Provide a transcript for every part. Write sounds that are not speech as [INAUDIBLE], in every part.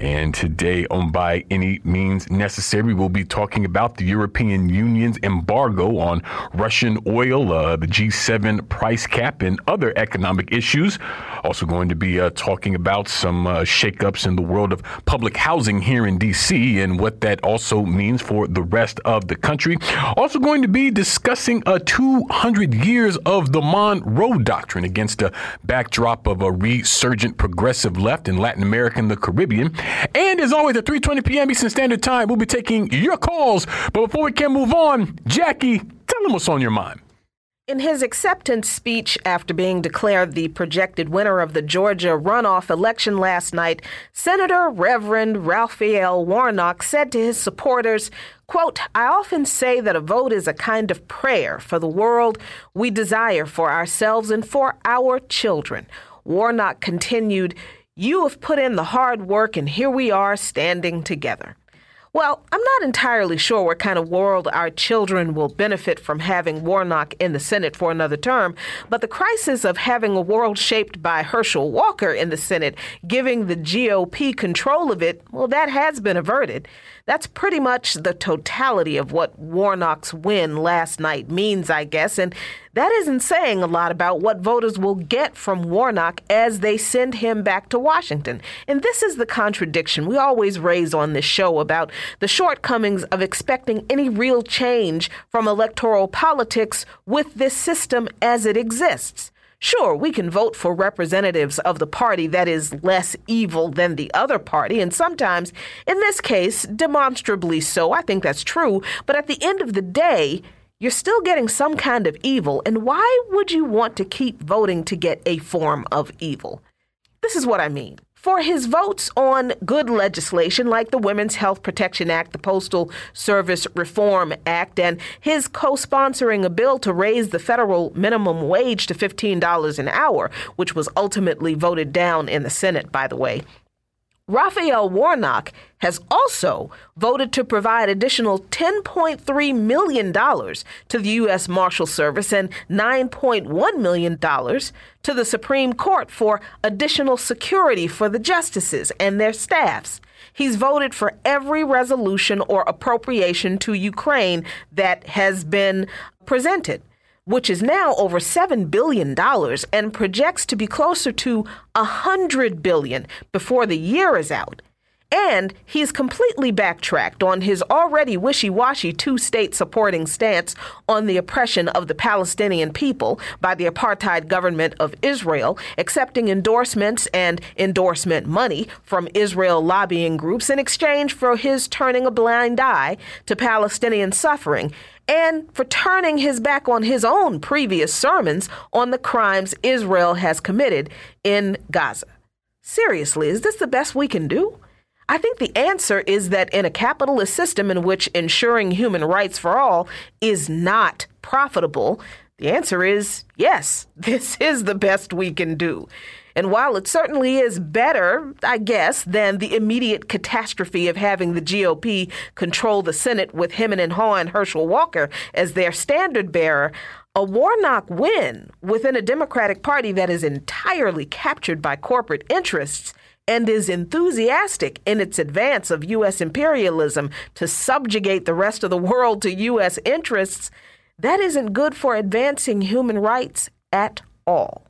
And today, on By Any Means Necessary, we'll be talking about the European Union's embargo on Russian oil, uh, the G7 price cap, and other economic issues. Also, going to be uh, talking about some uh, shakeups in the world of public housing here in D.C. and what that also means for the rest of the country. Also, going to be discussing uh, 200 years of the Monroe Doctrine against a backdrop of a resurgent progressive left in Latin America and the Caribbean. And as always, at 3:20 p.m. Eastern Standard Time, we'll be taking your calls. But before we can move on, Jacquie, tell them what's on your mind. In his acceptance speech after being declared the projected winner of the Georgia runoff election last night, Senator Reverend Raphael Warnock said to his supporters, quote, I often say that a vote is a kind of prayer for the world we desire for ourselves and for our children. Warnock continued, you have put in the hard work, and here we are standing together. Well, I'm not entirely sure what kind of world our children will benefit from having Warnock in the Senate for another term, but the crisis of having a world shaped by Herschel Walker in the Senate, giving the GOP control of it, well, that has been averted. That's pretty much the totality of what Warnock's win last night means, I guess. And that isn't saying a lot about what voters will get from Warnock as they send him back to Washington. And this is the contradiction we always raise on this show about the shortcomings of expecting any real change from electoral politics with this system as it exists. Sure, we can vote for representatives of the party that is less evil than the other party, and sometimes, in this case, demonstrably so. I think that's true. But at the end of the day, you're still getting some kind of evil, and why would you want to keep voting to get a form of evil? This is what I mean for his votes on good legislation like the Women's Health Protection Act, the Postal Service Reform Act, and his co sponsoring a bill to raise the federal minimum wage to $15 an hour, which was ultimately voted down in the Senate, by the way. Raphael Warnock has also voted to provide additional $10.3 million to the U.S. Marshal Service and $9.1 million to the Supreme Court for additional security for the justices and their staffs. He's voted for every resolution or appropriation to Ukraine that has been presented which is now over $7 billion and projects to be closer to 100 billion before the year is out. And he's completely backtracked on his already wishy washy two state supporting stance on the oppression of the Palestinian people by the apartheid government of Israel, accepting endorsements and endorsement money from Israel lobbying groups in exchange for his turning a blind eye to Palestinian suffering and for turning his back on his own previous sermons on the crimes Israel has committed in Gaza. Seriously, is this the best we can do? I think the answer is that in a capitalist system in which ensuring human rights for all is not profitable, the answer is yes, [LAUGHS] this is the best we can do. And while it certainly is better, I guess, than the immediate catastrophe of having the GOP control the Senate with Hemin and Haw and Herschel Walker as their standard bearer, a Warnock win within a Democratic Party that is entirely captured by corporate interests and is enthusiastic in its advance of U.S. imperialism to subjugate the rest of the world to U.S. interests, that isn't good for advancing human rights at all.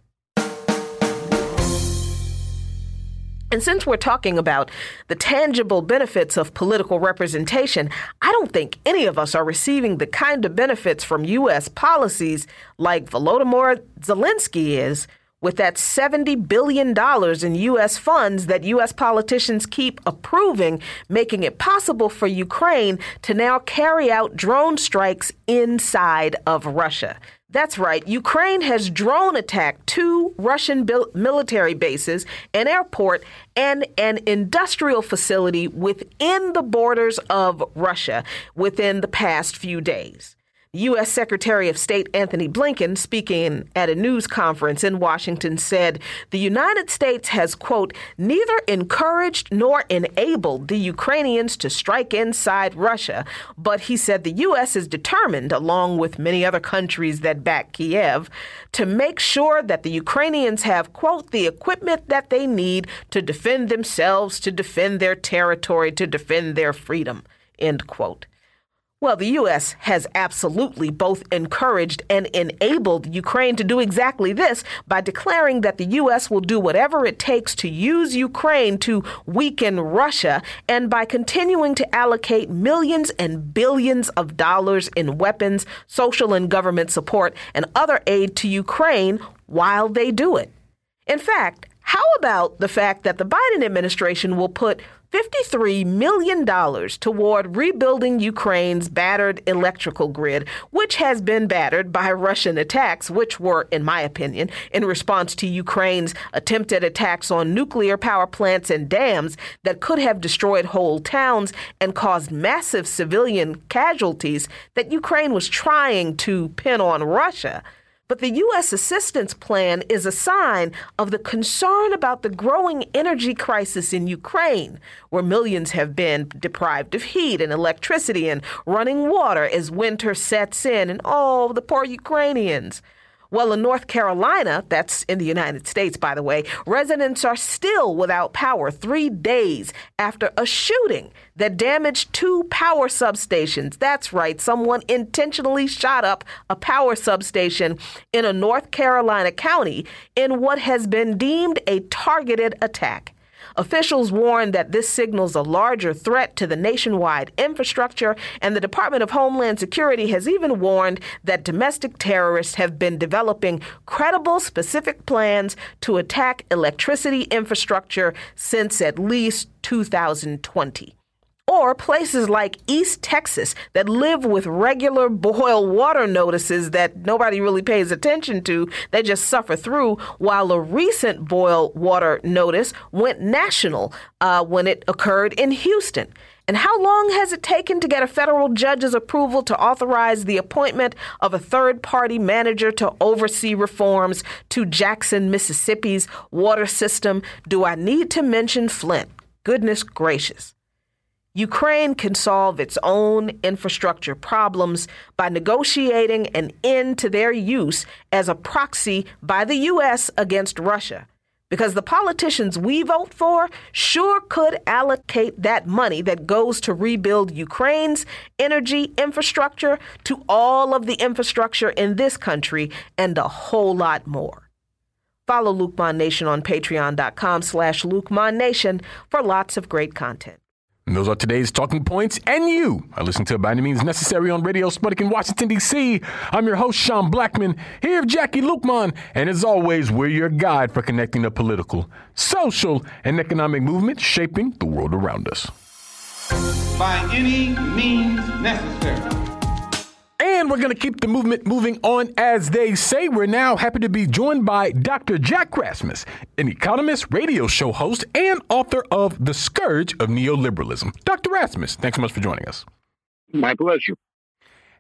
And since we're talking about the tangible benefits of political representation, I don't think any of us are receiving the kind of benefits from U.S. policies like Volodymyr Zelensky is, with that $70 billion in U.S. funds that U.S. politicians keep approving, making it possible for Ukraine to now carry out drone strikes inside of Russia. That's right. Ukraine has drone attacked two Russian military bases, an airport, and an industrial facility within the borders of Russia within the past few days. U.S. Secretary of State Antony Blinken, speaking at a news conference in Washington, said the United States has, quote, neither encouraged nor enabled the Ukrainians to strike inside Russia. But he said the U.S. is determined, along with many other countries that back Kiev, to make sure that the Ukrainians have, quote, the equipment that they need to defend themselves, to defend their territory, to defend their freedom, end quote. Well, the U.S. has absolutely both encouraged and enabled Ukraine to do exactly this by declaring that the U.S. will do whatever it takes to use Ukraine to weaken Russia and by continuing to allocate millions and billions of dollars in weapons, social and government support, and other aid to Ukraine while they do it. In fact, how about the fact that the Biden administration will put $53 million toward rebuilding Ukraine's battered electrical grid, which has been battered by Russian attacks, which were, in my opinion, in response to Ukraine's attempted attacks on nuclear power plants and dams that could have destroyed whole towns and caused massive civilian casualties that Ukraine was trying to pin on Russia. But the U.S. assistance plan is a sign of the concern about the growing energy crisis in Ukraine, where millions have been deprived of heat and electricity and running water as winter sets in, and all the poor Ukrainians. Well, in North Carolina, that's in the United States, by the way, residents are still without power three days after a shooting that damaged two power substations. That's right, someone intentionally shot up a power substation in a North Carolina county in what has been deemed a targeted attack. Officials warn that this signals a larger threat to the nationwide infrastructure, and the Department of Homeland Security has even warned that domestic terrorists have been developing credible, specific plans to attack electricity infrastructure since at least 2020 or places like East Texas that live with regular boil water notices that nobody really pays attention to. They just suffer through, while a recent boil water notice went national uh, when it occurred in Houston. And how long has it taken to get a federal judge's approval to authorize the appointment of a third party manager to oversee reforms to Jackson, Mississippi's water system? Do I need to mention Flint? Goodness gracious. Ukraine can solve its own infrastructure problems by negotiating an end to their use as a proxy by the U.S. against Russia. Because the politicians we vote for sure could allocate that money that goes to rebuild Ukraine's energy infrastructure to all of the infrastructure in this country and a whole lot more. Follow Luqman Mon Nation on patreon.com slash Nation for lots of great content. And those are today's talking points. And you are listening to By Any Means Necessary on Radio Sputnik in Washington, D.C. I'm your host, Sean Blackmon, here with Jacquie Luqman. And as always, we're your guide for connecting the political, social, and economic movements shaping the world around us. By any means necessary. And we're going to keep the movement moving on as they say. We're now happy to be joined by Dr. Jack Rasmus, an economist, radio show host, and author of The Scourge of Neoliberalism. Dr. Rasmus, thanks so much for joining us. My pleasure.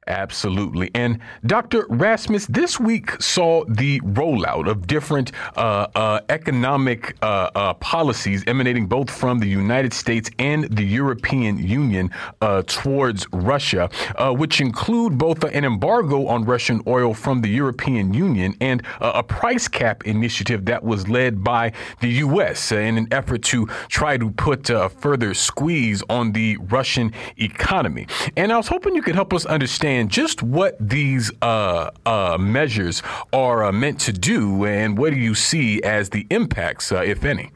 Absolutely. And Dr. Rasmus, this week saw the rollout of different uh, uh, economic uh, uh policies emanating both from the United States and the European Union uh, towards Russia, uh, which include both an embargo on Russian oil from the European Union and a price cap initiative that was led by the U.S. in an effort to try to put a further squeeze on the Russian economy. And I was hoping you could help us understand understand just what these uh, uh, measures are uh, meant to do, and what do you see as the impacts, uh, if any?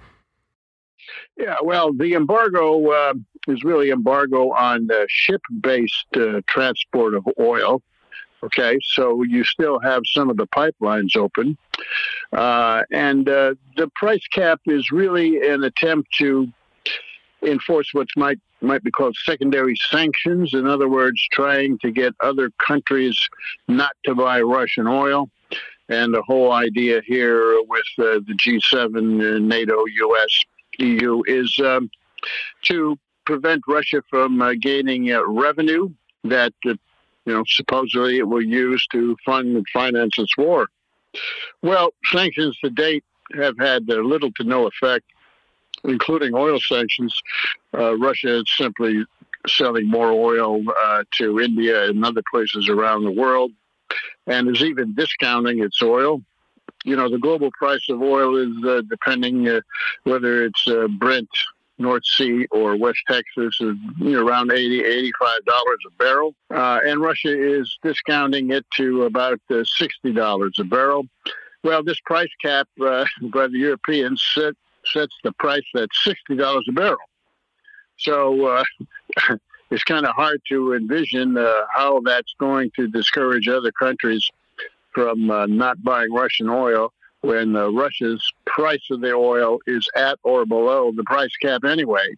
Yeah, well, the embargo uh, is really embargo on ship-based uh, transport of oil. Okay, so you still have some of the pipelines open, and the price cap is really an attempt to enforce what might might be called secondary sanctions. In other words, trying to get other countries not to buy Russian oil. And the whole idea here with uh, the G7, uh, NATO, US, EU is um, to prevent Russia from uh, gaining uh, revenue that you know, supposedly it will use to fund and finance its war. Well, sanctions to date have had little to no effect, including oil sanctions. Uh, Russia is simply selling more oil uh, to India and other places around the world, and is even discounting its oil. You know, the global price of oil is uh, depending uh, whether it's uh, Brent North Sea or West Texas is you know, around 80 $85 a barrel. Uh, and Russia is discounting it to about uh, $60 a barrel. Well, this price cap uh, by the Europeans set, sets the price at $60 a barrel. So uh, [LAUGHS] it's kind of hard to envision uh, how that's going to discourage other countries from uh, not buying Russian oil when uh, Russia's price of the oil is at or below the price cap anyway.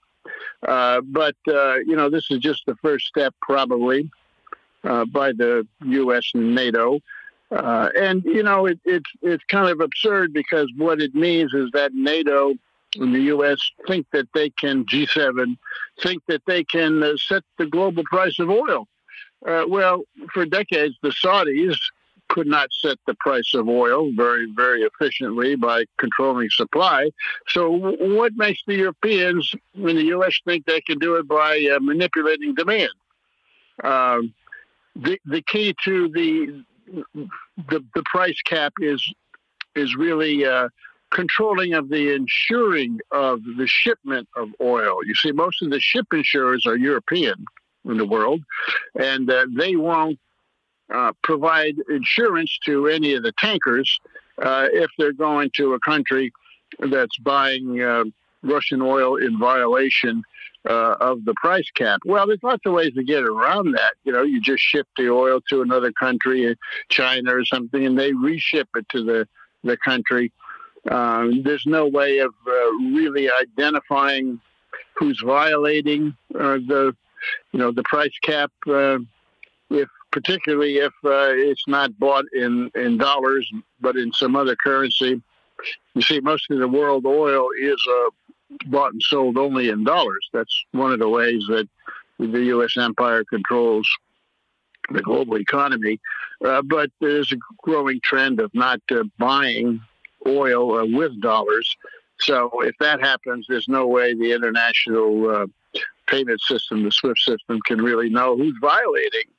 Uh, but, uh, you know, this is just the first step, probably, by the U.S. and NATO. Uh, and, you know, it, it's, it's kind of absurd because what it means is that NATO and the U.S. think that they can, G7, think that they can uh, set the global price of oil. well, for decades, the Saudis could not set the price of oil very, very efficiently by controlling supply. So, what makes the Europeans and the U.S. think they can do it by uh, manipulating demand? Um, the the key to the the, the price cap is is really uh, controlling of the insuring of the shipment of oil. You see, most of the ship insurers are European in the world, and uh, they won't uh, provide insurance to any of the tankers uh, if they're going to a country that's buying uh, Russian oil in violation uh, of the price cap. Well, there's lots of ways to get around that. You know, you just ship the oil to another country, China or something, and they reship it to the the country. Um, there's no way of uh, really identifying who's violating the, you know, the price cap if particularly if uh, it's not bought in, in dollars, but in some other currency. You see, most of the world oil is uh, bought and sold only in dollars. That's one of the ways that the U.S. empire controls the global economy. Uh, but there's a growing trend of not uh, buying oil uh, with dollars. So if that happens, there's no way the international uh, payment system, the SWIFT system, can really know who's violating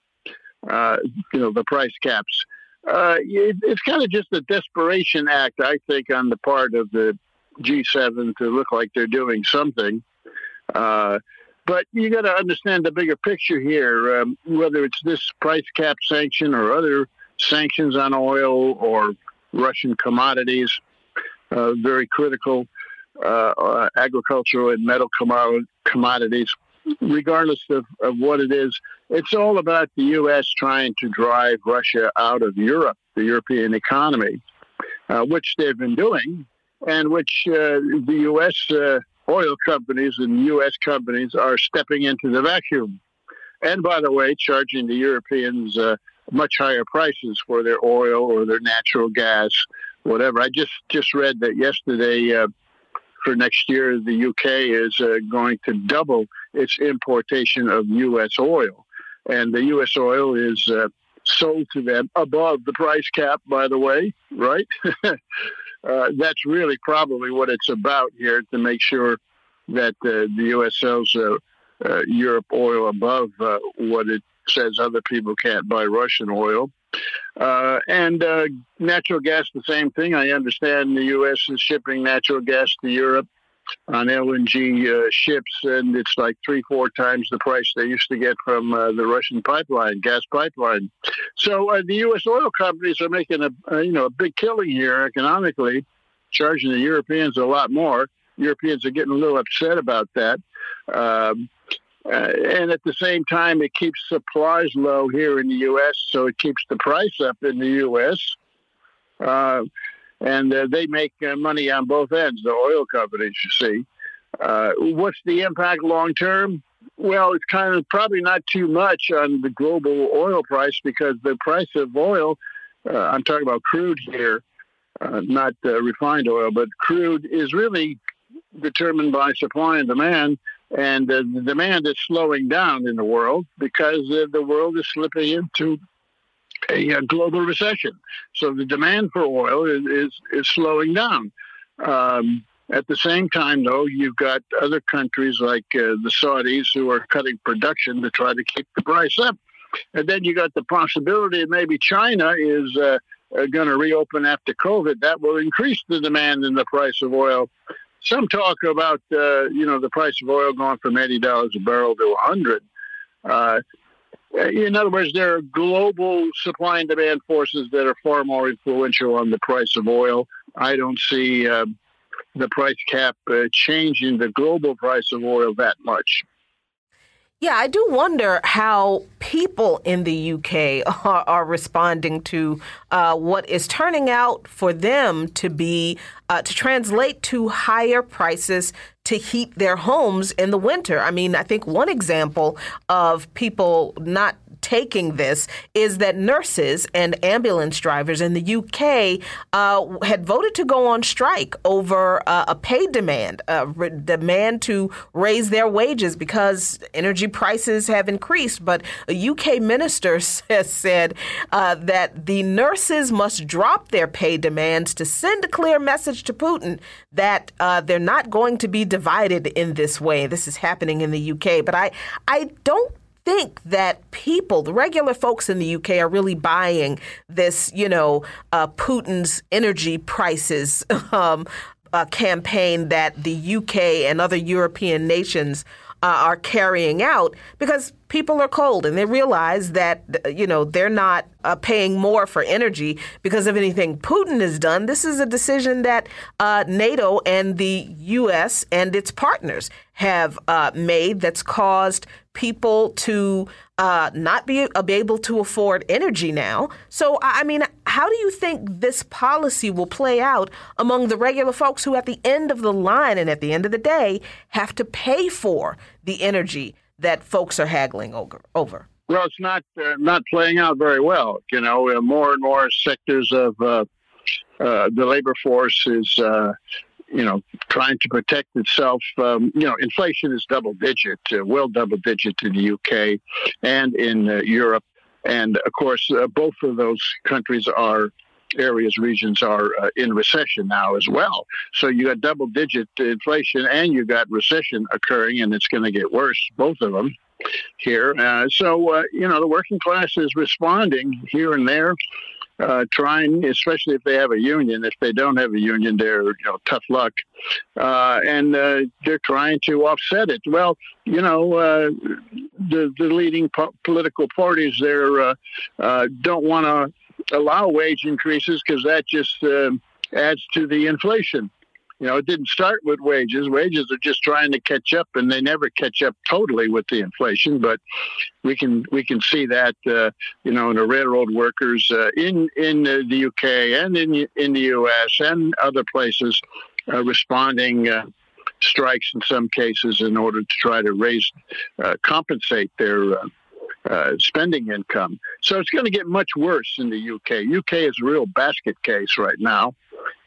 uh, you know, the price caps. Uh, it, it's kind of just a desperation act, I think, on the part of the G7 to look like they're doing something. Uh, but you got to understand the bigger picture here. Um, whether it's this price cap sanction or other sanctions on oil or Russian commodities, uh, very critical uh, uh, agricultural and metal commodities regardless of, of what it is, it's all about the U.S. trying to drive Russia out of Europe, the European economy, uh, which they've been doing, and which uh, the U.S. Uh, oil companies and U.S. companies are stepping into the vacuum. And by the way, charging the Europeans uh, much higher prices for their oil or their natural gas, whatever. I just just read that yesterday for next year, the UK is uh, going to double its importation of U.S. oil. And the U.S. oil is uh, sold to them above the price cap, by the way, right? [LAUGHS] uh, that's really probably what it's about here to make sure that uh, the U.S. sells uh, uh, Europe oil above what it says other people can't buy Russian oil. Uh, and uh, natural gas, the same thing. I understand the U.S. is shipping natural gas to Europe on LNG uh, ships, and it's like three, four times the price they used to get from uh, the Russian pipeline, gas pipeline. So uh, the U.S. oil companies are making a, you know a big killing here economically, charging the Europeans a lot more. Europeans are getting a little upset about that. Um, uh, and at the same time, it keeps supplies low here in the U.S., so it keeps the price up in the U.S. Uh, and uh, they make uh, money on both ends, the oil companies, you see. Uh, what's the impact long term? Well, it's kind of probably not too much on the global oil price because the price of oil, uh, I'm talking about crude here, not refined oil, but crude is really determined by supply and demand and uh, the demand is slowing down in the world because uh, the world is slipping into a, a, global recession. So the demand for oil is is, is slowing down. Um, at the same time, though, you've got other countries like uh, the Saudis who are cutting production to try to keep the price up. And then you got the possibility that maybe China is uh, uh, going to reopen after COVID. That will increase the demand and the price of oil. Some talk about uh, you know the price of oil going from eighty dollars a barrel to a hundred. Uh, in other words, there are global supply and demand forces that are far more influential on the price of oil. I don't see uh, the price cap uh, changing the global price of oil that much. Yeah, I do wonder how people in the UK [LAUGHS] are, are responding to uh, what is turning out for them to be uh, to translate to higher prices to heat their homes in the winter. I mean, I think one example of people not taking this is that nurses and ambulance drivers in the UK uh, had voted to go on strike over uh, a pay demand, a re- demand to raise their wages because energy prices have increased. But a UK minister [LAUGHS] has said uh, that the nurses must drop their pay demands to send a clear message to Putin that uh, they're not going to be divided in this way. This is happening in the UK, but I I don't think that people, the regular folks in the UK, are really buying this, you know, uh, Putin's energy prices [LAUGHS] um, uh, campaign that the UK and other European nations uh, are carrying out because people are cold and they realize that you know they're not uh, paying more for energy because of anything Putin has done. This is a decision that uh, NATO and the U.S. and its partners have uh, made that's caused people to uh, not be, be able to afford energy now. So, I mean, how do you think this policy will play out among the regular folks who, at the end of the line and at the end of the day, have to pay for the energy that folks are haggling over? Well, it's not uh, not playing out very well. You know, uh, more and more sectors of uh, uh, the labor force is uh, you know, trying to protect itself. Um, you know, inflation is double digit, uh, well double digit in the UK and in uh, Europe. And of course, uh, both of those countries are areas, regions are uh, in recession now as well. So you got double digit inflation and you got recession occurring, and it's going to get worse, both of them here. Uh, so, uh, you know, the working class is responding here and there uh, trying, especially if they have a union. If they don't have a union, they're you know tough luck, uh, and uh, they're trying to offset it. Well, you know, uh, the the leading po- political parties there uh, uh, don't want to allow wage increases because that just adds to the inflation. You know, it didn't start with wages. Wages are just trying to catch up, and they never catch up totally with the inflation. But we can we can see that uh, you know in the railroad workers uh, in in the UK and in in the US and other places uh, responding. Uh, strikes in some cases in order to try to raise, uh, compensate their uh, uh, spending income. So it's going to get much worse in the UK. UK is a real basket case right now.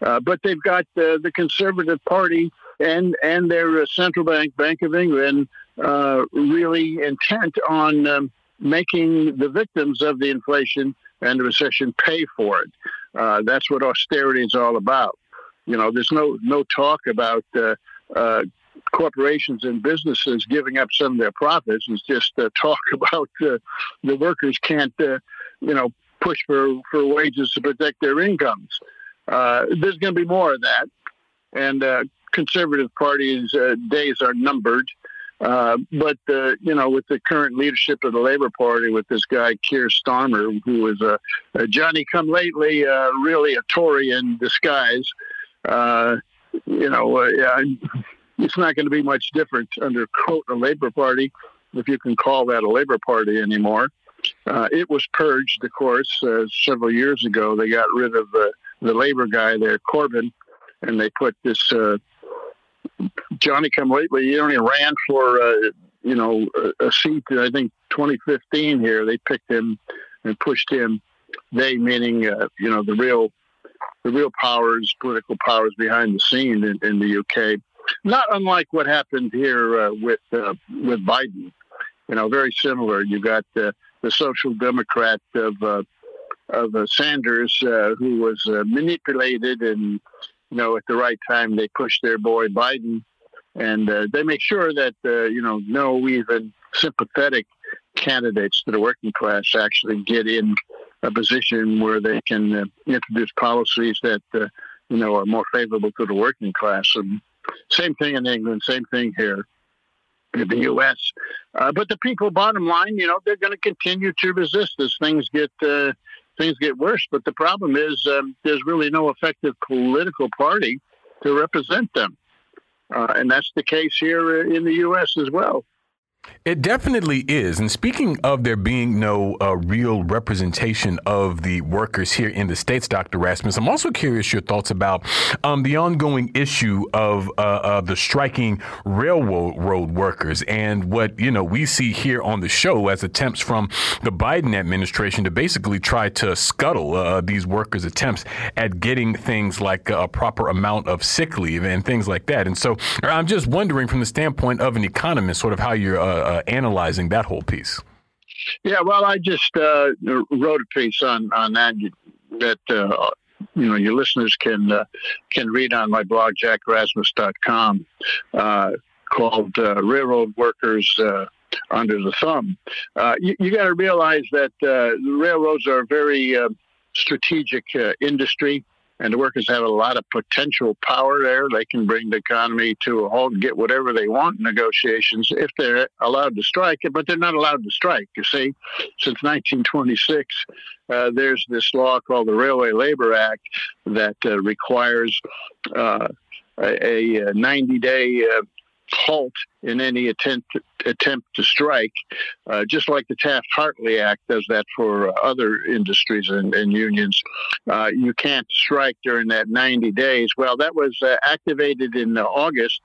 Uh, but they've got uh, the Conservative Party and and their uh, central bank, Bank of England, uh, really intent on um, making the victims of the inflation and the recession pay for it. Uh, that's what austerity is all about. You know, there's no no talk about corporations and businesses giving up some of their profits. It's just talk [LAUGHS] about the workers can't, you know, push for, for wages to protect their incomes. Uh, there's going to be more of that, and uh, conservative party's uh, days are numbered. Uh, but uh, you know, with the current leadership of the Labour Party, with this guy Keir Starmer, who is a, a Johnny Come Lately, uh, really a Tory in disguise, you know, yeah, [LAUGHS] it's not going to be much different under quote a Labour Party, if you can call that a Labour Party anymore. it was purged, of course, several years ago. They got rid of the the labor guy there, Corbyn, and they put this uh, Johnny Come Lately. He only ran for uh, you know a, seat. I think 2015 here. They picked him and pushed him. They meaning uh, you know the real the real powers, political powers behind the scene in, in the UK. not unlike what happened here uh, with uh, with Biden. You know, very similar. You got the social democrat of uh, of uh, Sanders uh, who was manipulated, and you know, at the right time they pushed their boy Biden, and they make sure that you know no even sympathetic candidates to the working class actually get in a position where they can uh, introduce policies that uh, you know are more favorable to the working class. And same thing in England, same thing here in the U.S. Uh, but the people, bottom line, you know, they're going to continue to resist as things get uh, things get worse. But the problem is um, there's really no effective political party to represent them, uh, and that's the case here in the U.S. as well. It definitely is. And speaking of there being no uh, real representation of the workers here in the States, Dr. Rasmus, I'm also curious your thoughts about um, the ongoing issue of, uh, the striking railroad workers and what, you know, we see here on the show as attempts from the Biden administration to basically try to scuttle uh, these workers' attempts at getting things like a proper amount of sick leave and things like that. And so I'm just wondering from the standpoint of an economist, sort of how you're uh, uh, analyzing that whole piece? Yeah, well, I just uh, wrote a piece on on that that uh, you know your listeners can uh, can read on my blog jackrasmus.com uh, called uh, "Railroad Workers." Uh, under the thumb, you, you got to realize that railroads are a very strategic industry and the workers have a lot of potential power there. They can bring the economy to a halt get whatever they want in negotiations if they're allowed to strike but they're not allowed to strike. You see, since 1926, uh, there's this law called the Railway Labor Act that uh, requires uh, a, 90 day uh, halt in any attempt attempt to strike, uh, just like the Taft-Hartley Act does that for other industries and, and unions. Uh, you can't strike during that 90 days. Well, that was uh, activated in August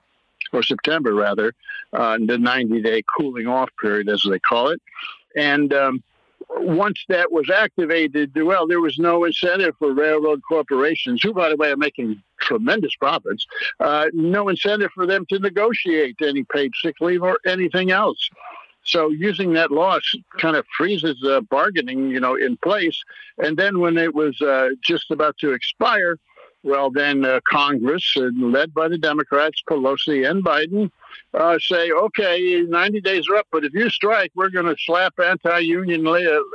or September, rather, uh, the 90-day cooling off period, as they call it, and um, once that was activated, well, there was no incentive for railroad corporations, who, by the way, are making tremendous profits, uh, no incentive for them to negotiate any paid sick leave or anything else. So using that loss kind of freezes uh, bargaining, you know, in place. And then when it was uh, just about to expire, well, then uh, Congress, uh, led by the Democrats, Pelosi and Biden, uh, say, okay, 90 days are up, but if you strike, we're going to slap anti-union,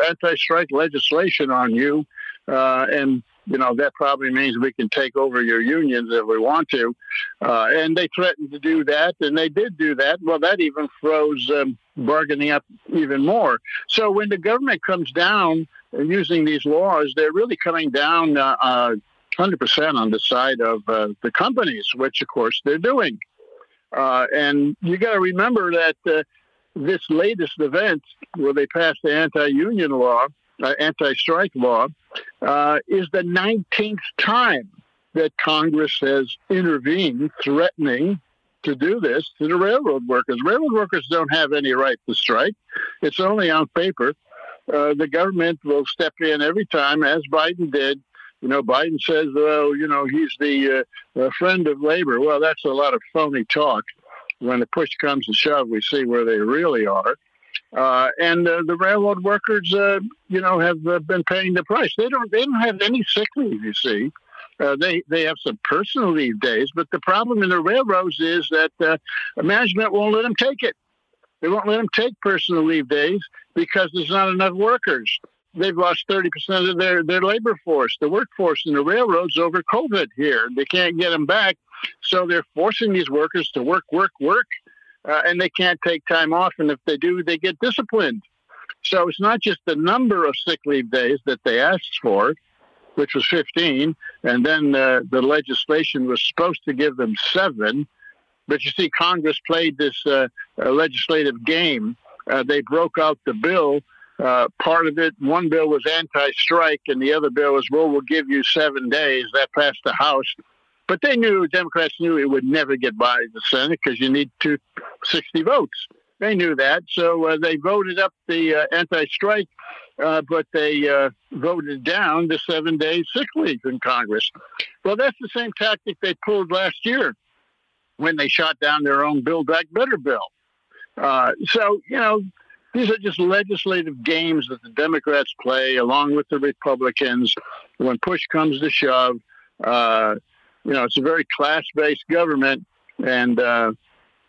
anti-strike legislation on you, uh, and you know that probably means we can take over your unions if we want to. Uh, and they threatened to do that, and they did do that. Well, that even froze um, bargaining up even more. So when the government comes down using these laws, they're really coming down. 100% uh, on the side of uh, the companies, which of course they're doing. Uh, and you got to remember that uh, this latest event where they passed the anti-union law, uh, anti-strike law, uh, is the 19th time that Congress has intervened, threatening to do this to the railroad workers. Railroad workers don't have any right to strike. It's only on paper. Uh, the government will step in every time, as Biden did, you know, Biden says, well, you know, he's the uh, friend of labor. Well, that's a lot of phony talk. When the push comes to shove, we see where they really are. Uh, and uh, the railroad workers, uh, you know, have uh, been paying the price. They don't. They don't have any sick leave. You see, uh, they they have some personal leave days, but the problem in the railroads is that uh, management won't let them take it. They won't let them take personal leave days because there's not enough workers they've lost 30% of their, their labor force, the workforce in the railroads over COVID here. They can't get them back. So they're forcing these workers to work, work, work, uh, and they can't take time off. And if they do, they get disciplined. So it's not just the number of sick leave days that they asked for, which was 15, and then uh, the legislation was supposed to give them seven. But you see, Congress played this uh, legislative game. Uh, they broke out the bill uh, part of it, one bill was anti-strike, and the other bill was, well, we'll give you seven days. That passed the House, but they knew Democrats knew it would never get by the Senate because you need 260 votes. They knew that, so uh, they voted up the uh, anti-strike, uh, but they uh, voted down the seven-day sick leave in Congress. Well, that's the same tactic they pulled last year when they shot down their own Build Back Better bill. Uh, so, you know, these are just legislative games that the Democrats play along with the Republicans. When push comes to shove, uh, you know, it's a very class based government, and, uh,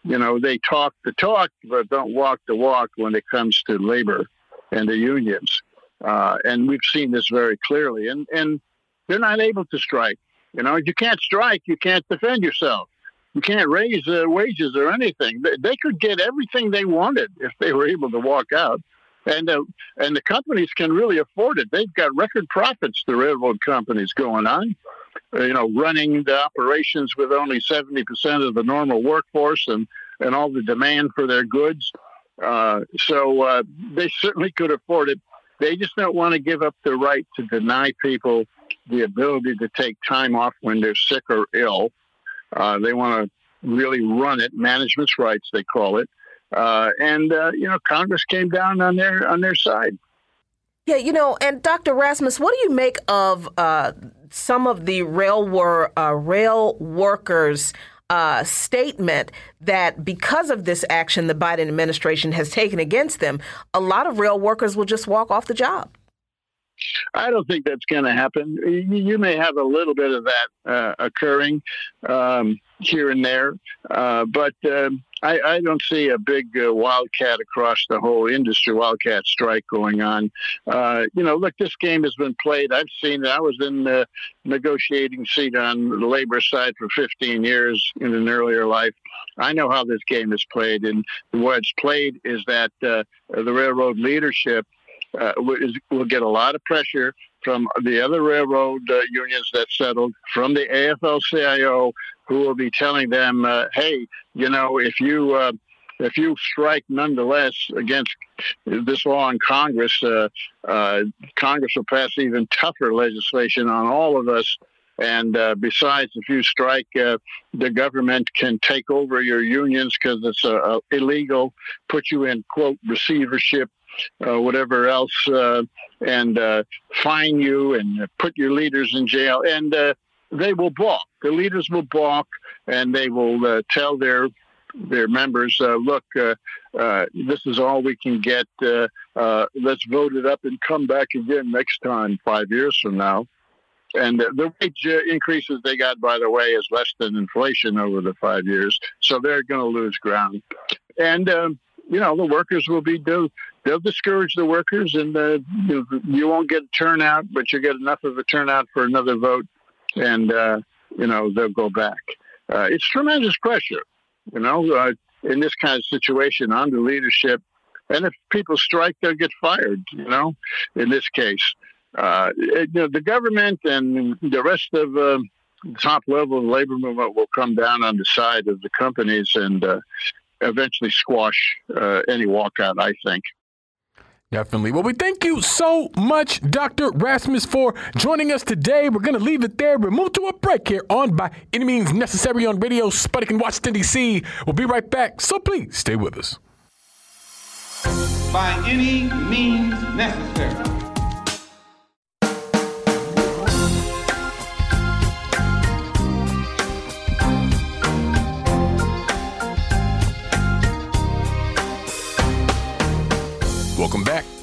you know, they talk the talk, but don't walk the walk when it comes to labor and the unions. Uh, and we've seen this very clearly. And, and they're not able to strike. You know, you can't strike, you can't defend yourself. You can't raise uh, wages or anything. They, could get everything they wanted if they were able to walk out. And uh, and the companies can really afford it. They've got record profits. The railroad companies going on, uh, you know, running the operations with only seventy percent of the normal workforce and and all the demand for their goods. Uh, so uh, they certainly could afford it. They just don't want to give up the right to deny people the ability to take time off when they're sick or ill. Uh, they want to really run it, management's rights, they call it. Uh, and uh, you know, Congress came down on their on their side. Yeah, you know, and Dr. Rasmus, what do you make of uh, some of the rail uh, rail workers? Uh, statement that because of this action the Biden administration has taken against them, a lot of rail workers will just walk off the job. I don't think that's going to happen. You may have a little bit of that uh, occurring um, here and there, uh, but uh, I, I, don't see a big uh, wildcat across the whole industry, wildcat strike going on. Uh, you know, look, this game has been played. I've seen it. I was in the negotiating seat on the labor side for 15 years in an earlier life. I know how this game is played, and what it's played is that uh, the railroad leadership – uh, will get a lot of pressure from the other railroad uh, unions that settled, from the AFL-CIO, who will be telling them, uh, "Hey, you know, if you uh, if you strike nonetheless against this law in Congress, uh, uh, Congress will pass even tougher legislation on all of us." And besides, if you strike, the government can take over your unions because it's illegal, put you in, quote, receivership, uh, whatever else, uh, and uh, fine you and put your leaders in jail. And uh, they will balk. The leaders will balk, and they will uh, tell their their members, uh, look, this is all we can get. let's vote it up and come back again next time, five years from now. And the wage increases they got, by the way, is less than inflation over the five years. So they're going to lose ground. And um, you know the workers will be do they'll discourage the workers and uh, you, you won't get a turnout but you get enough of a turnout for another vote and uh, you know they'll go back. Uh, it's tremendous pressure you know uh, in this kind of situation on the leadership. And if people strike they'll get fired you know in this case. Uh, it, you know, the government and the rest of uh, the top level of the labor movement will come down on the side of the companies and eventually squash any walkout, I think. Definitely. Well, we thank you so much, Dr. Rasmus, for joining us today. We're going to leave it there. We'll move to a break here on By Any Means Necessary on Radio Sputnik in Washington, D.C. We'll be right back, so please stay with us. By any means necessary.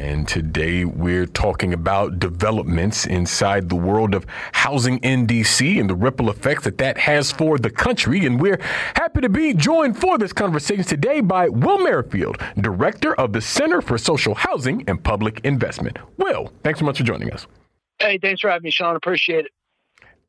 And today we're talking about developments inside the world of housing in DC and the ripple effects that that has for the country. And we're happy to be joined for this conversation today by Will Merrifield, Director of the Center for Social Housing and Public Investment. Will, thanks so much for joining us. Hey, thanks for having me, Sean. Appreciate it.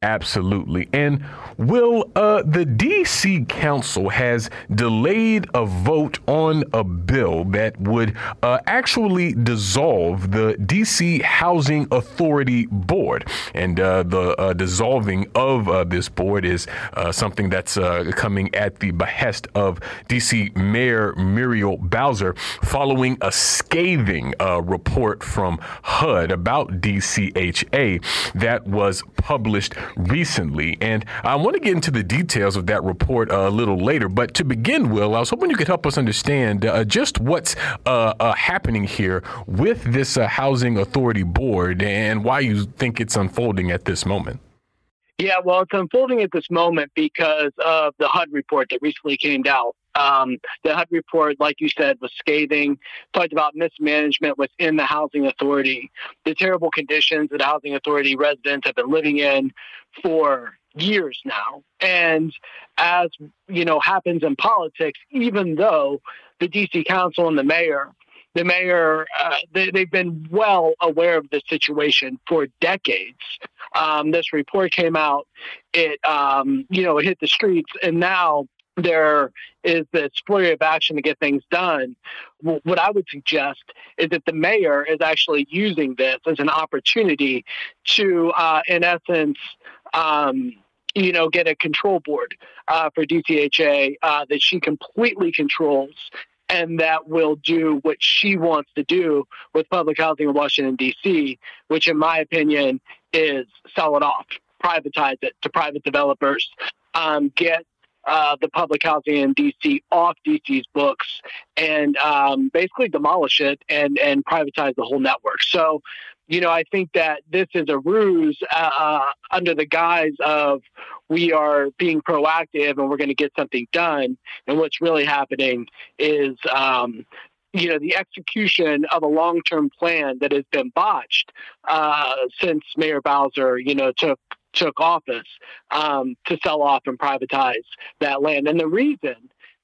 Absolutely. And will uh, the D.C. Council has delayed a vote on a bill that would uh, actually dissolve the D.C. Housing Authority Board. And uh, the uh, dissolving of uh, this board is uh, something that's coming at the behest of D.C. Mayor Muriel Bowser following a scathing report from HUD about DCHA that was published recently. And I want to get into the details of that report a little later. But to begin, Will, I was hoping you could help us understand uh, just what's uh, uh, happening here with this uh, Housing Authority Board and why you think it's unfolding at this moment. Yeah, well, it's unfolding at this moment because of the HUD report that recently came out. Um, the HUD report, like you said, was scathing, talked about mismanagement within the housing authority, the terrible conditions that housing authority residents have been living in for years now. And as, you know, happens in politics, even though the DC council and the mayor the mayor, uh, they, have been well aware of the situation for decades. Um, this report came out, it, um, you know, it hit the streets, and now there is this flurry of action to get things done. What I would suggest is that the mayor is actually using this as an opportunity to, uh, in essence, um, you know, get a control board uh, for DCHA uh, that she completely controls and that will do what she wants to do with public housing in Washington, D.C., which, in my opinion, is sell it off, privatize it to private developers, um, get uh, the public housing in DC off DC's books and um, basically demolish it and and privatize the whole network. So, you know, I think that this is a ruse uh, under the guise of we are being proactive and we're going to get something done. And what's really happening is. Um, you know the execution of a long-term plan that has been botched uh, since Mayor Bowser, you know, took took office um, to sell off and privatize that land. And the reason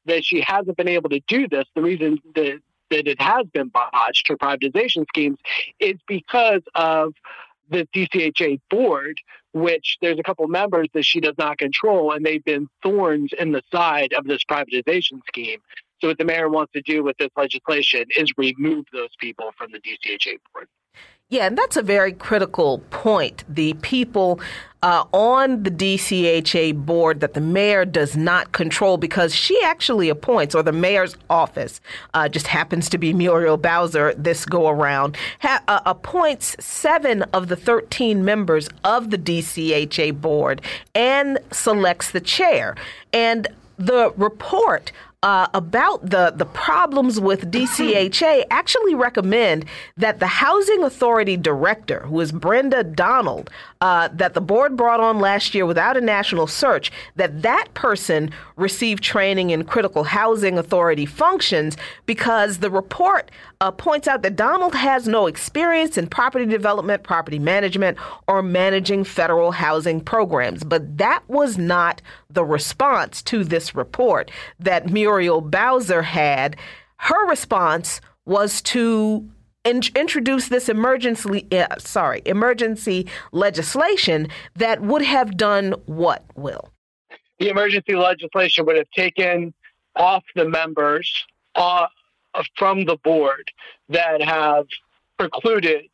that she hasn't been able to do this, the reason that, that it has been botched, her privatization schemes, is because of the DCHA board, which there's a couple members that she does not control, and they've been thorns in the side of this privatization scheme. So, what the mayor wants to do with this legislation is remove those people from the DCHA board. Yeah, and that's a very critical point. The people uh, on the DCHA board that the mayor does not control because she actually appoints, or the mayor's office uh, just happens to be Muriel Bowser this go around, ha- uh, appoints seven of the 13 members of the DCHA board and selects the chair. And the report uh, about the, the problems with [CLEARS THROAT] DCHA actually recommend that the Housing Authority Director, who is Brenda Donald, uh, that the board brought on last year without a national search, that that person receive training in critical housing authority functions because the report uh, points out that Donald has no experience in property development, property management, or managing federal housing programs. But that was not the response to this report that Muriel Bowser had. Her response was to in- introduce this emergency uh, sorry emergency legislation that would have done what will the emergency legislation would have taken off the members uh, from the board that have precluded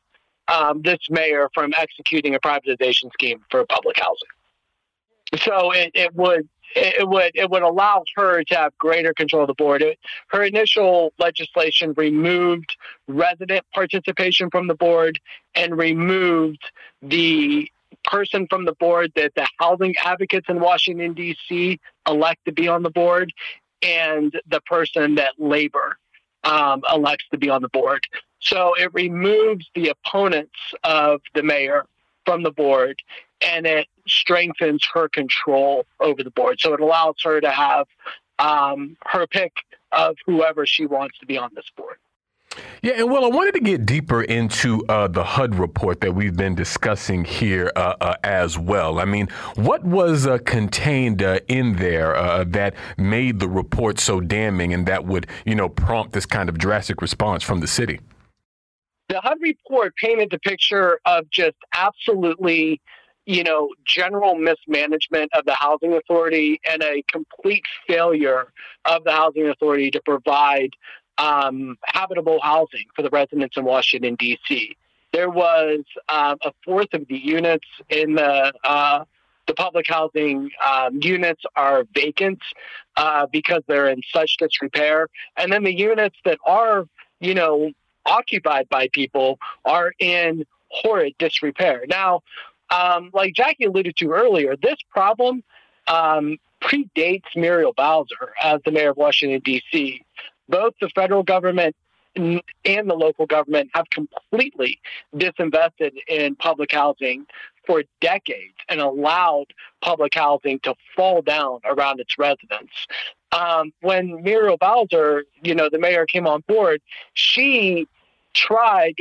um, this mayor from executing a privatization scheme for public housing. So it, it would it would it would allow her to have greater control of the board. It, her initial legislation removed resident participation from the board and removed the person from the board that the housing advocates in Washington D.C. elect to be on the board, and the person that labor um, elects to be on the board. So it removes the opponents of the mayor from the board and it strengthens her control over the board. So it allows her to have um, her pick of whoever she wants to be on this board. Yeah, and well, I wanted to get deeper into uh, the HUD report that we've been discussing here uh, uh, as well. I mean, what was uh, contained uh, in there uh, that made the report so damning and that would, you know, prompt this kind of drastic response from the city? The HUD report painted the picture of just absolutely you know, general mismanagement of the housing authority and a complete failure of the housing authority to provide um, habitable housing for the residents in Washington, D.C. There was um, a fourth of the units in the uh, the public housing um, units are vacant uh, because they're in such disrepair, and then the units that are, you know, occupied by people are in horrid disrepair. Now, um, like Jacquie alluded to earlier, this problem um, predates Muriel Bowser as the mayor of Washington, D.C. Both the federal government and the local government have completely disinvested in public housing for decades and allowed public housing to fall down around its residents. Um, when Muriel Bowser, you know, the mayor came on board, she tried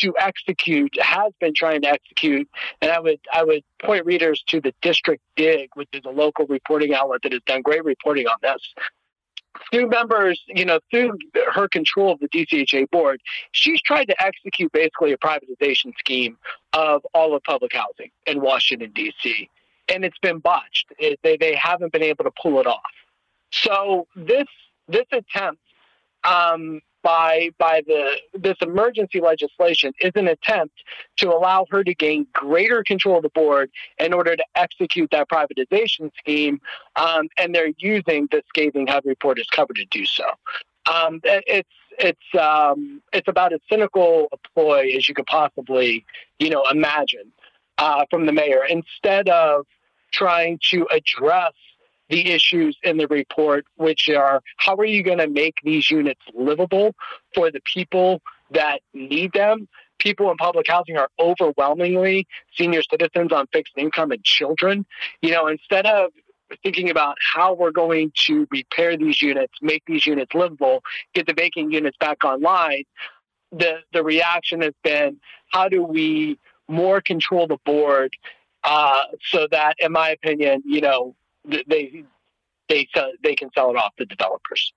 to execute, has been trying to execute, and I would I would point readers to the District Dig, which is a local reporting outlet that has done great reporting on this. Through members, you know, through her control of the DCHA board, she's tried to execute basically a privatization scheme of all of public housing in Washington D.C. And it's been botched. It, they they haven't been able to pull it off. So this this attempt um, by by the this emergency legislation is an attempt to allow her to gain greater control of the board in order to execute that privatization scheme, um, and they're using the scathing HUD report as cover to do so. Um, it's it's um, it's about as cynical a ploy as you could possibly you know imagine uh, from the mayor. Instead of trying to address the issues in the report, which are how are you going to make these units livable for the people that need them? People in public housing are overwhelmingly senior citizens on fixed income and children. You know, instead of thinking about how we're going to repair these units, make these units livable, get the vacant units back online, the the reaction has been how do we more control the board uh, so that, in my opinion, you know, they they they can sell it off to developers.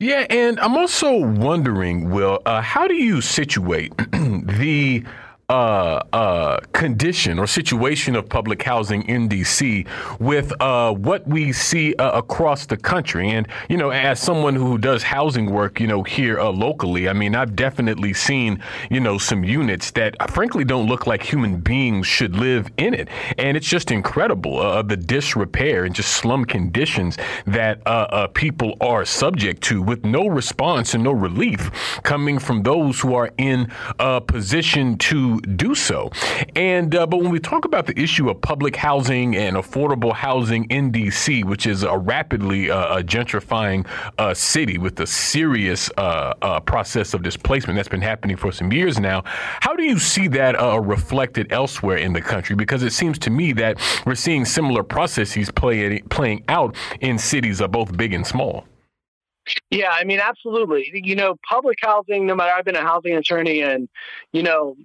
Yeah, and I'm also wondering, Will, uh, how do you situate [CLEARS THROAT] the uh, uh, condition or situation of public housing in DC with uh, what we see uh, across the country. And, you know, as someone who does housing work, you know, here uh, locally, I mean, I've definitely seen, you know, some units that frankly don't look like human beings should live in it. And it's just incredible uh, the disrepair and just slum conditions that people are subject to with no response and no relief coming from those who are in a position to do so. And uh, but when we talk about the issue of public housing and affordable housing in D.C., which is a rapidly uh, gentrifying uh, city with a serious uh, uh, process of displacement that's been happening for some years now, how do you see that uh, reflected elsewhere in the country? Because it seems to me that we're seeing similar processes play, playing out in cities of both big and small. Yeah, I mean, absolutely. You know, public housing, no matter, I've been a housing attorney and, you know,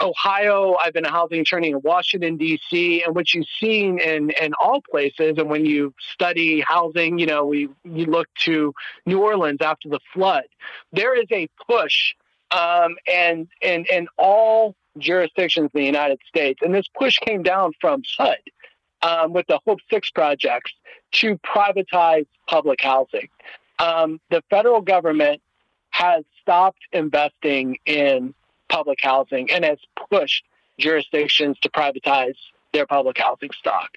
Ohio, I've been a housing attorney in Washington, D.C., and what you've seen in, in all places, and when you study housing, you know, we you look to New Orleans after the flood, there is a push um, and, and, and all jurisdictions in the United States, and this push came down from HUD um, with the Hope 6 projects to privatize public housing. Um, the federal government has stopped investing in public housing and has pushed jurisdictions to privatize their public housing stock.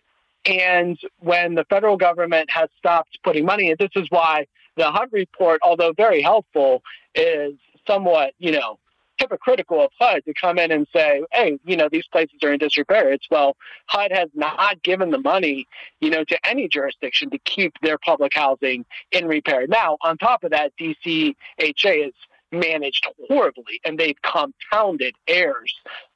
And when the federal government has stopped putting money in, this is why the HUD report, although very helpful, is somewhat, you know, hypocritical of HUD to come in and say, hey, you know, these places are in disrepair. It's well, HUD has not given the money, you know, to any jurisdiction to keep their public housing in repair. Now, on top of that, DCHA is managed horribly and they've compounded errors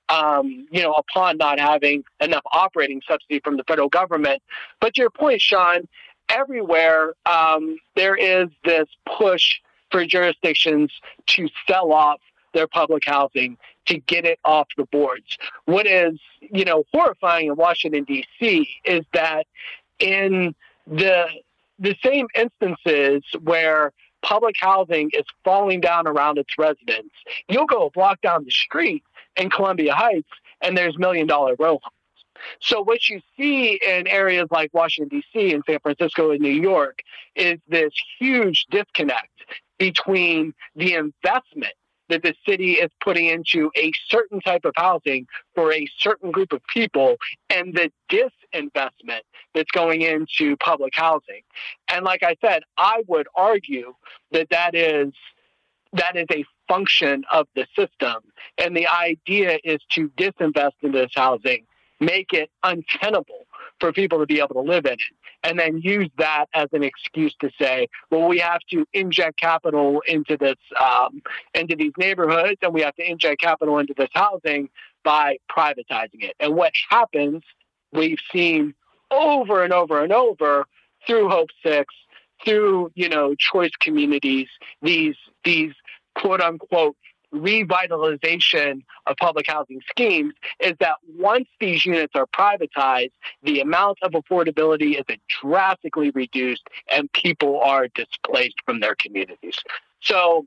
um, you know, upon not having enough operating subsidy from the federal government. But to your point, Sean, everywhere um, there is this push for jurisdictions to sell off their public housing to get it off the boards. What is, you know, horrifying in Washington D.C. is that in the the same instances where public housing is falling down around its residents. You'll go a block down the street in Columbia Heights and there's million dollar row homes. So what you see in areas like Washington D.C. and San Francisco and New York is this huge disconnect between the investment that the city is putting into a certain type of housing for a certain group of people and the disinvestment that's going into public housing. And like I said, I would argue that that is that is a function of the system. And the idea is to disinvest in this housing, make it untenable for people to be able to live in it, and then use that as an excuse to say, well, we have to inject capital into this, um, into these neighborhoods, and we have to inject capital into this housing by privatizing it. And what happens, we've seen over and over and over through Hope Six, through you know choice communities, these these quote unquote revitalization of public housing schemes is that once these units are privatized, the amount of affordability is drastically reduced and people are displaced from their communities. So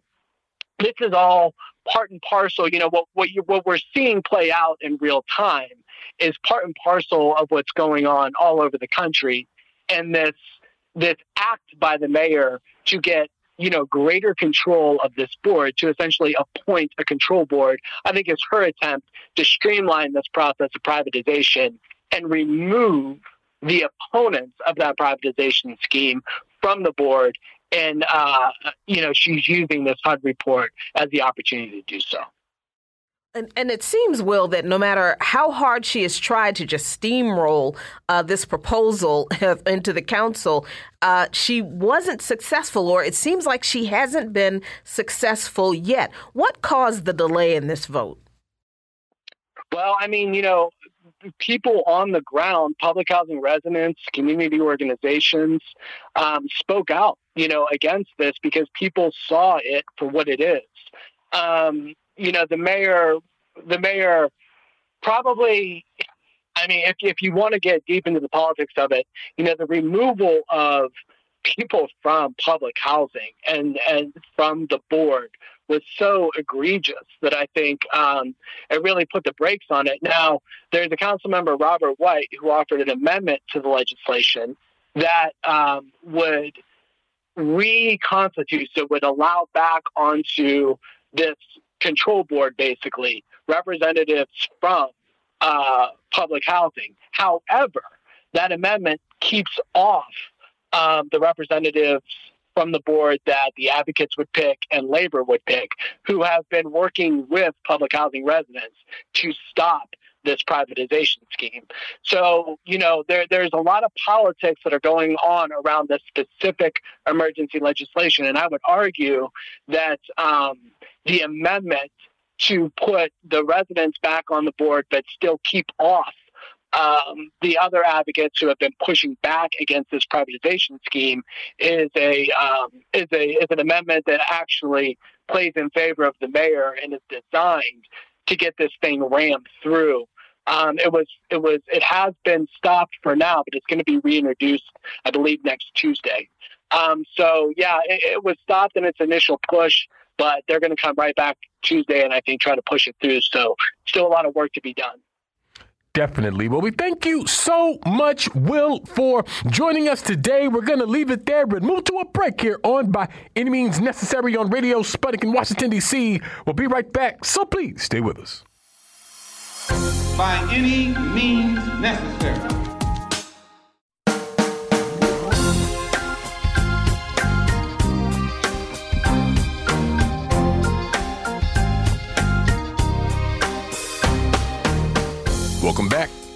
this is all part and parcel. You know what what you what we're seeing play out in real time is part and parcel of what's going on all over the country, and this this act by the mayor to get you know greater control of this board to essentially appoint a control board i think is her attempt to streamline this process of privatization and remove the opponents of that privatization scheme from the board and uh, you know she's using this HUD report as the opportunity to do so. And, and it seems, Will, that no matter how hard she has tried to just steamroll uh, this proposal [LAUGHS] into the council, uh, she wasn't successful, or it seems like she hasn't been successful yet. What caused the delay in this vote? Well, I mean, you know, people on the ground, public housing residents, community organizations, um, spoke out, you know, against this because people saw it for what it is. Um, you know, the mayor, the mayor probably, I mean, if, if you want to get deep into the politics of it, you know, the removal of people from public housing and, and from the board was so egregious that I think um, it really put the brakes on it. Now, there's a council member, Robert White, who offered an amendment to the legislation that um, would reconstitute, it would allow back onto this control board, basically, representatives from uh, public housing. However, that amendment keeps off um, the representatives from the board that the advocates would pick and labor would pick, who have been working with public housing residents to stop this privatization scheme. So, you know, there, there's a lot of politics that are going on around this specific emergency legislation. And I would argue that um, the amendment to put the residents back on the board but still keep off um, the other advocates who have been pushing back against this privatization scheme is a um, is a is an amendment that actually plays in favor of the mayor and is designed to get this thing rammed through. Um, it was it was it has been stopped for now, but it's going to be reintroduced, I believe, next Tuesday. Um, so yeah, it, it was stopped in its initial push, but they're going to come right back Tuesday and I think try to push it through. So still a lot of work to be done. Definitely. Well, we thank you so much, Will, for joining us today. We're going to leave it there, but move to a break here on By Any Means Necessary on Radio Sputnik in Washington, D.C. We'll be right back, so please stay with us. By any means necessary. Welcome back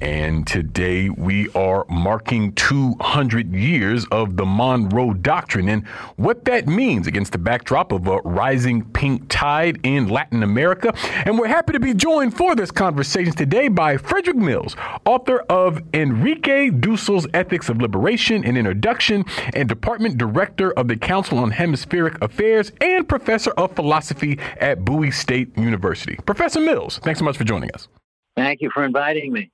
And today we are marking 200 years of the Monroe Doctrine and what that means against the backdrop of a rising pink tide in Latin America. And we're happy to be joined for this conversation today by Frederick Mills, author of Enrique Dussel's Ethics of Liberation and Introduction, and Department Director of the Council on Hemispheric Affairs and Professor of Philosophy at Bowie State University. Professor Mills, thanks so much for joining us. Thank you for inviting me.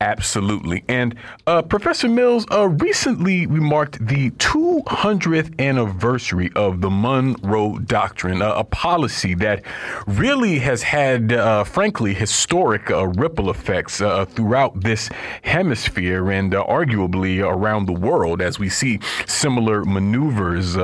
Absolutely. And uh, Professor Mills, uh, recently remarked the 200th anniversary of the Monroe Doctrine, uh, a policy that really has had, uh, frankly, historic uh, ripple effects uh, throughout this hemisphere and arguably around the world as we see similar maneuvers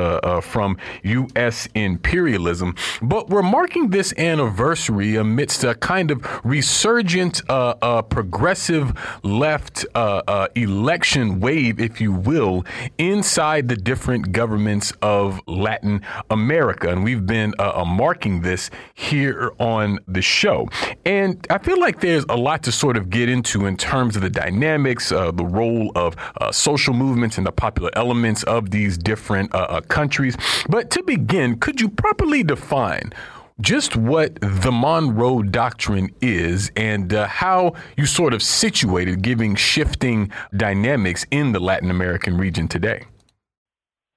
from U.S. imperialism. But we're marking this anniversary amidst a kind of resurgent, progressive left uh, uh, election wave, if you will, inside the different governments of Latin America. And we've been uh, uh, marking this here on the show. And I feel like there's a lot to sort of get into in terms of the dynamics, uh, the role of uh, social movements and the popular elements of these different countries. But to begin, could you properly define just what the Monroe Doctrine is and uh, how you sort of situated, giving shifting dynamics in the Latin American region today.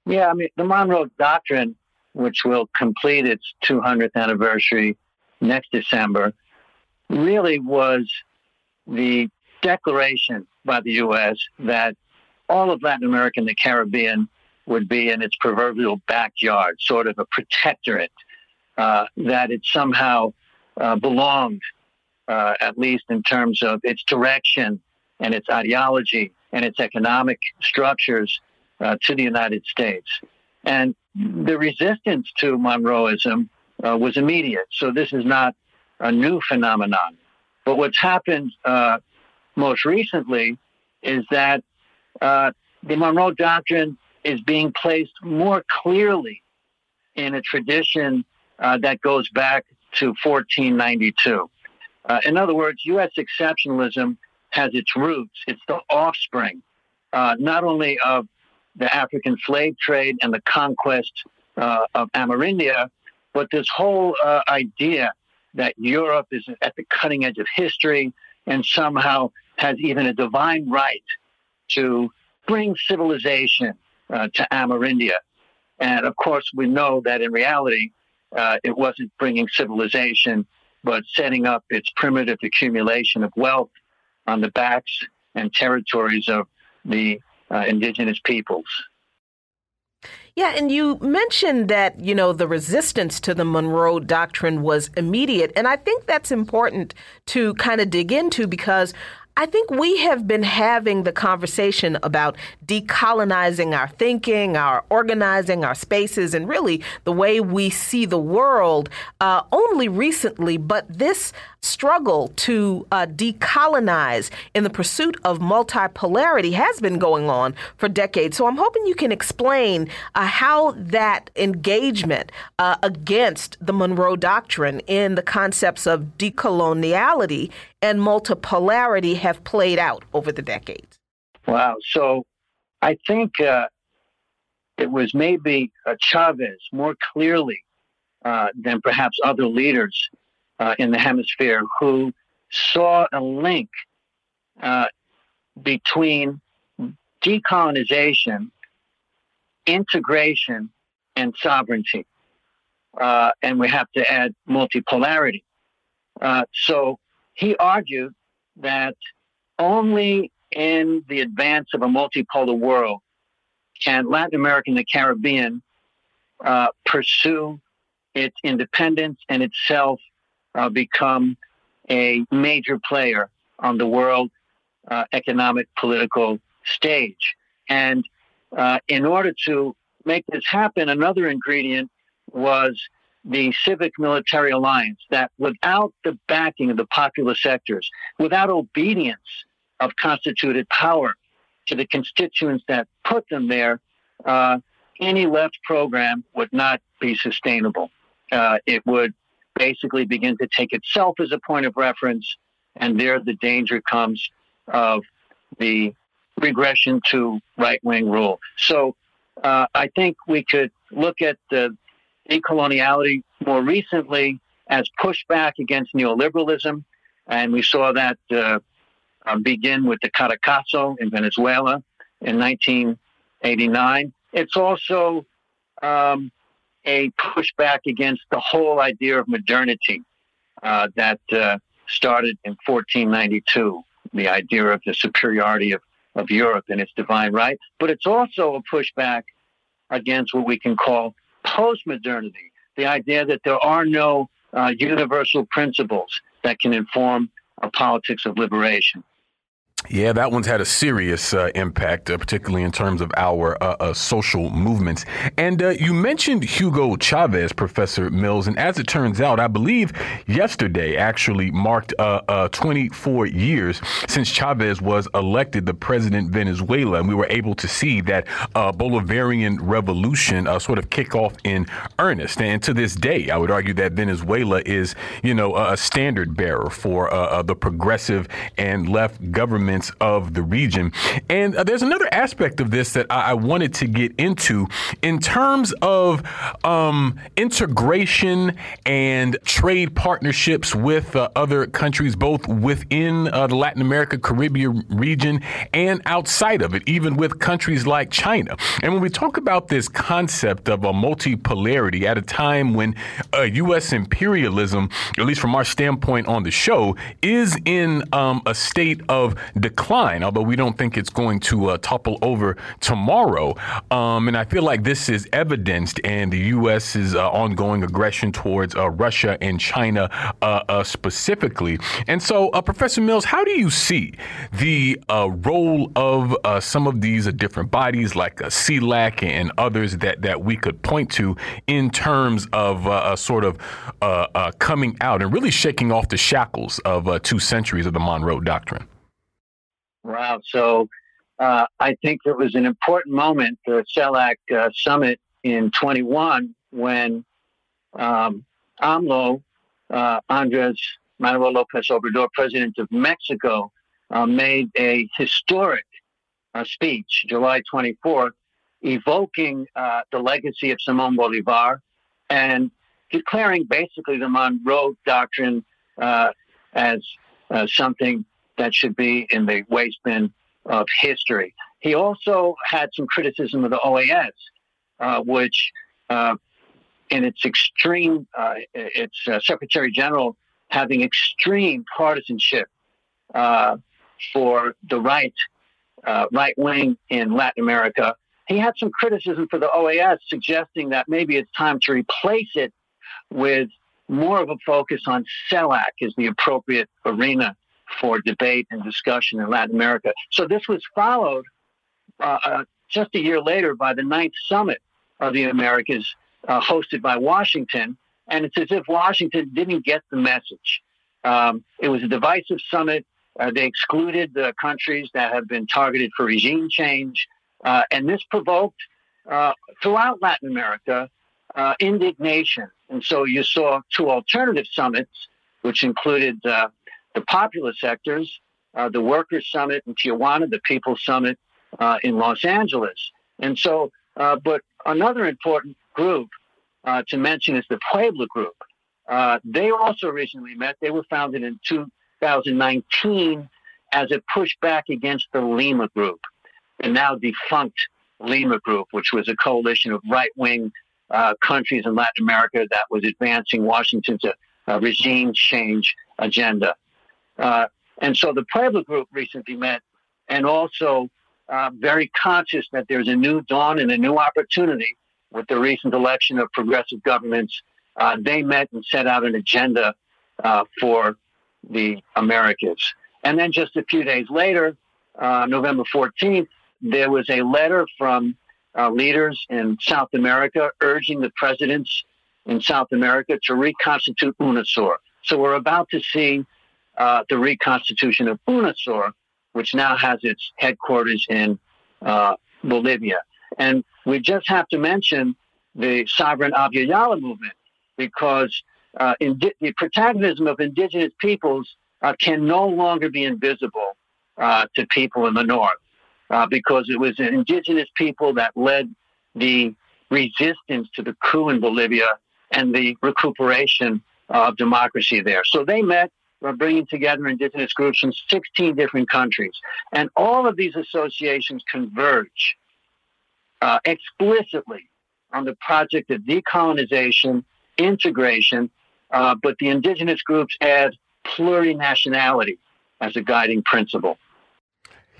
Yeah, I mean, the Monroe Doctrine, which will complete its 200th anniversary next December, really was the declaration by the U.S. that all of Latin America and the Caribbean would be in its proverbial backyard, sort of a protectorate that it somehow uh, belonged, uh, at least in terms of its direction and its ideology and its economic structures, uh, to the United States. And the resistance to Monroeism uh, was immediate. So this is not a new phenomenon. But what's happened most recently is that the Monroe Doctrine is being placed more clearly in a tradition uh, that goes back to 1492. Uh, in other words, U.S. exceptionalism has its roots, it's the offspring uh, not only of the African slave trade and the conquest uh, of Amerindia, but this whole uh, idea that Europe is at the cutting edge of history and somehow has even a divine right to bring civilization to Amerindia. And of course, we know that in reality, uh, it wasn't bringing civilization, but setting up its primitive accumulation of wealth on the backs and territories of the uh, indigenous peoples. Yeah, and you mentioned that, you know, the resistance to the Monroe Doctrine was immediate. And I think that's important to kind of dig into because I think we have been having the conversation about decolonizing our thinking, our organizing, our spaces, and really the way we see the world uh, only recently. But this struggle to uh, decolonize in the pursuit of multipolarity has been going on for decades. So I'm hoping you can explain uh, how that engagement uh, against the Monroe Doctrine in the concepts of decoloniality and multipolarity have played out over the decades. Wow. So I think uh, it was maybe uh, Chavez more clearly uh, than perhaps other leaders uh, in the hemisphere who saw a link uh, between decolonization, integration, and sovereignty. Uh, and we have to add multipolarity. So he argued that only in the advance of a multipolar world can Latin America and the Caribbean uh, pursue its independence and itself uh, become a major player on the world uh, economic political stage. And uh, in order to make this happen, another ingredient was the civic military alliance that without the backing of the popular sectors, without obedience of constituted power to the constituents that put them there, uh, any left program would not be sustainable. Uh, it would basically begin to take itself as a point of reference, and there the danger comes of the regression to right wing rule. So uh, I think we could look at the decoloniality more recently as pushback against neoliberalism, and we saw that uh, uh, begin with the Caracazo in Venezuela in 1989. It's also um, a pushback against the whole idea of modernity uh, that uh, started in 1492 the idea of the superiority of, of Europe and its divine right, but it's also a pushback against what we can call postmodernity, the idea that there are no uh, universal principles that can inform a politics of liberation. Yeah, that one's had a serious uh, impact, uh, particularly in terms of our uh, uh social movements. And uh, you mentioned Hugo Chavez, Professor Mills, and as it turns out, I believe yesterday actually marked uh, 24 years since Chavez was elected the president of Venezuela, and we were able to see that Bolivarian revolution sort of kick off in earnest. And to this day, I would argue that Venezuela is, you know, a standard bearer for the progressive and left government governments of the region. And uh, there's another aspect of this that I, I, wanted to get into in terms of um, integration and trade partnerships with uh, other countries, both within uh, the Latin America, Caribbean region and outside of it, even with countries like China. And when we talk about this concept of a multipolarity at a time when U.S. Uh, imperialism, at least from our standpoint on the show, is in um, a state of decline, although we don't think it's going to uh, topple over tomorrow. Um, and I feel like this is evidenced in the U.S.'s uh, ongoing aggression towards uh, Russia and China uh, uh, specifically. And so, uh, Professor Mills, how do you see the role of some of these different bodies like CELAC and others that, that we could point to in terms of sort of coming out and really shaking off the shackles of two centuries of the Monroe Doctrine? Wow. So uh, I think it was an important moment, the CELAC uh, summit in 21, when um, AMLO, uh, Andres Manuel Lopez Obrador, president of Mexico, uh, made a historic uh, speech, July 24th, evoking uh, the legacy of Simon Bolivar and declaring basically the Monroe Doctrine as something that should be in the waste bin of history. He also had some criticism of the OAS, uh, which, uh, in its extreme, uh, its uh, Secretary General having extreme partisanship uh, for the right, uh, right wing in Latin America. He had some criticism for the OAS, suggesting that maybe it's time to replace it with more of a focus on CELAC as the appropriate arena for debate and discussion in Latin America. So this was followed uh, uh, just a year later by the Ninth Summit of the Americas, uh, hosted by Washington. And it's as if Washington didn't get the message. Um, it was a divisive summit. Uh, they excluded the countries that have been targeted for regime change. Uh, and this provoked uh, throughout Latin America indignation. And so you saw two alternative summits, which included the popular sectors, uh, the Workers' Summit in Tijuana, the People's Summit uh, in Los Angeles. And so, uh, but another important group uh, to mention is the Puebla Group. Uh, they also recently met. They were founded in 2019 as a pushback against the Lima Group, the now defunct Lima Group, which was a coalition of right wing uh, countries in Latin America that was advancing Washington's regime change agenda. Uh, and so the Puebla group recently met and also uh, very conscious that there's a new dawn and a new opportunity with the recent election of progressive governments. Uh, they met and set out an agenda uh, for the Americas. And then just a few days later, uh, November 14th, there was a letter from leaders in South America urging the presidents in South America to reconstitute UNASUR. So we're about to see uh, the reconstitution of UNASUR, which now has its headquarters in uh, Bolivia. And we just have to mention the sovereign Abya movement because uh, the protagonism of indigenous peoples uh, can no longer be invisible uh, to people in the north uh, because it was indigenous people that led the resistance to the coup in Bolivia and the recuperation of democracy there. So they met we're bringing together indigenous groups from 16 different countries. And all of these associations converge uh, explicitly on the project of decolonization, integration, uh, but the indigenous groups add plurinationality as a guiding principle.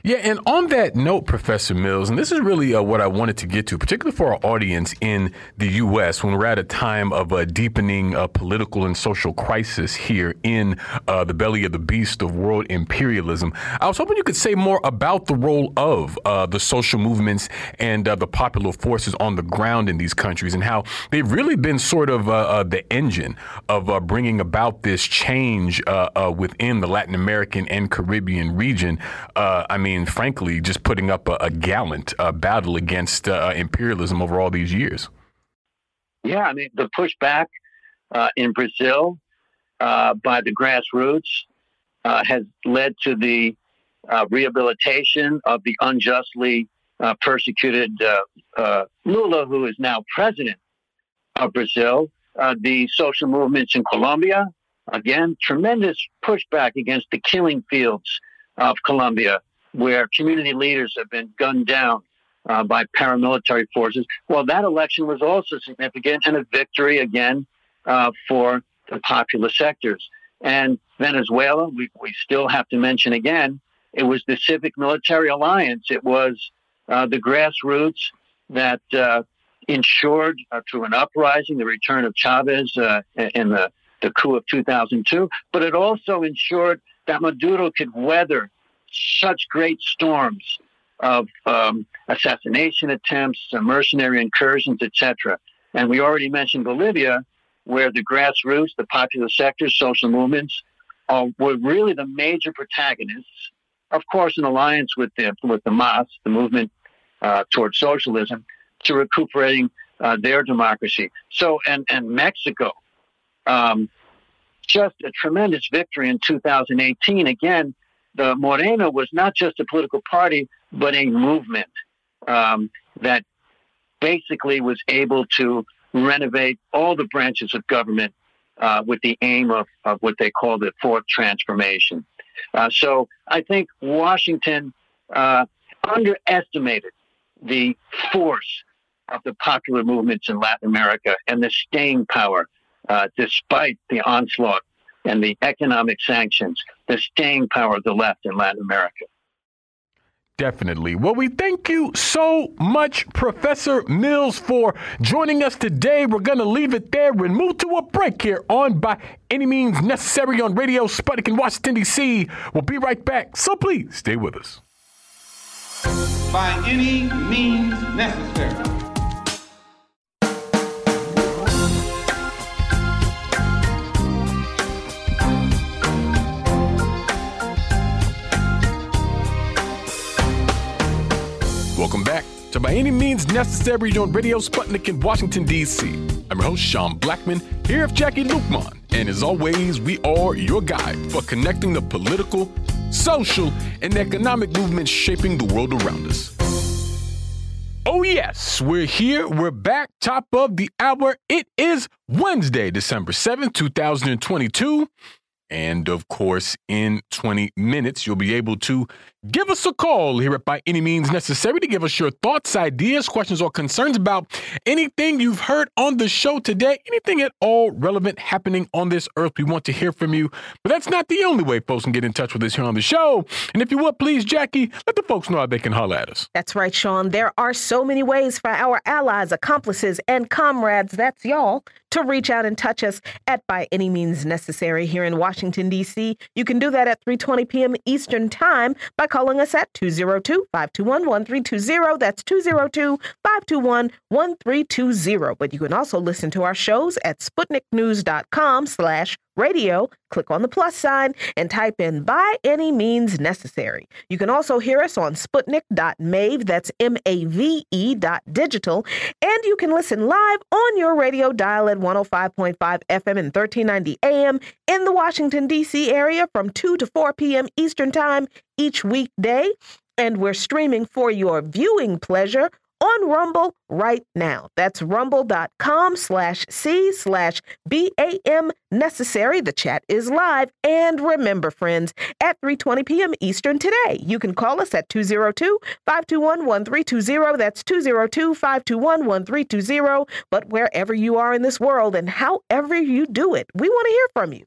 Yeah, and on that note, Professor Mills, and this is really uh, what I wanted to get to, particularly for our audience in the U.S., when we're at a time of a deepening uh, political and social crisis here in uh, the belly of the beast of world imperialism. I was hoping you could say more about the role of uh, the social movements and uh, the popular forces on the ground in these countries and how they've really been sort of uh, the engine of bringing about this change within the Latin American and Caribbean region. I mean, mean, frankly, just putting up a, a gallant uh, battle against uh, imperialism over all these years. Yeah, I mean, the pushback uh, in Brazil uh, by the grassroots uh, has led to the uh, rehabilitation of the unjustly persecuted Lula, who is now president of Brazil. the social movements in Colombia, again, tremendous pushback against the killing fields of Colombia where community leaders have been gunned down uh, by paramilitary forces. Well, that election was also significant and a victory again uh, for the popular sectors. And Venezuela, we, we still have to mention again, it was the civic military alliance. It was uh, the grassroots that uh, ensured uh, through an uprising the return of Chavez uh, in the, the coup of 2002, but it also ensured that Maduro could weather such great storms of um, assassination attempts, mercenary incursions, etc. And we already mentioned Bolivia, where the grassroots, the popular sectors, social movements, uh, were really the major protagonists. Of course, in alliance with the with the MAS, the movement uh, towards socialism, to recuperating uh, their democracy. So, and and Mexico, um, just a tremendous victory in 2018. Again, the Morena was not just a political party, but a movement um, that basically was able to renovate all the branches of government uh, with the aim of, of what they call the fourth transformation. Uh, so I think Washington uh, underestimated the force of the popular movements in Latin America and the staying power, uh, despite the onslaught and the economic sanctions, the staying power of the left in Latin America. Definitely. Well, we thank you so much, Professor Mills, for joining us today. We're going to leave it there and move to a break here on By Any Means Necessary on Radio Sputnik in Washington, D.C. We'll be right back, so please stay with us. By any means necessary. By Any Means Necessary on Radio Sputnik in Washington, D.C. I'm your host, Sean Blackmon, here with Jacquie Luqman. And as always, we are your guide for connecting the political, social, and economic movements shaping the world around us. Oh, yes, we're here. We're back, top of the hour. It is Wednesday, December 7th, 2022. And of course, in 20 minutes, you'll be able to give us a call here at By Any Means Necessary to give us your thoughts, ideas, questions, or concerns about anything you've heard on the show today, anything at all relevant happening on this earth. We want to hear from you. But that's not the only way folks can get in touch with us here on the show. And if you would, please, Jacquie, let the folks know how they can holler at us. That's right, Sean. There are so many ways for our allies, accomplices, and comrades, that's y'all, to reach out and touch us at By Any Means Necessary here in Washington, D.C. You can do that at 3.20 p.m. Eastern Time by calling us at 202-521-1320. That's 202-521-1320. But you can also listen to our shows at sputniknews.com slash radio, click on the plus sign, and type in by any means necessary. You can also hear us on sputnik.mave, that's M-A-V-E dot digital, and you can listen live on your radio dial at 105.5 FM and 1390 AM in the Washington, D.C. area from 2 to 4 p.m. Eastern Time each weekday. And we're streaming for your viewing pleasure on Rumble right now. That's rumble.com slash C slash BAM necessary. The chat is live. And remember, friends, at 3.20 p.m. Eastern today, you can call us at 202-521-1320. That's 202-521-1320. But wherever you are in this world and however you do it, we want to hear from you.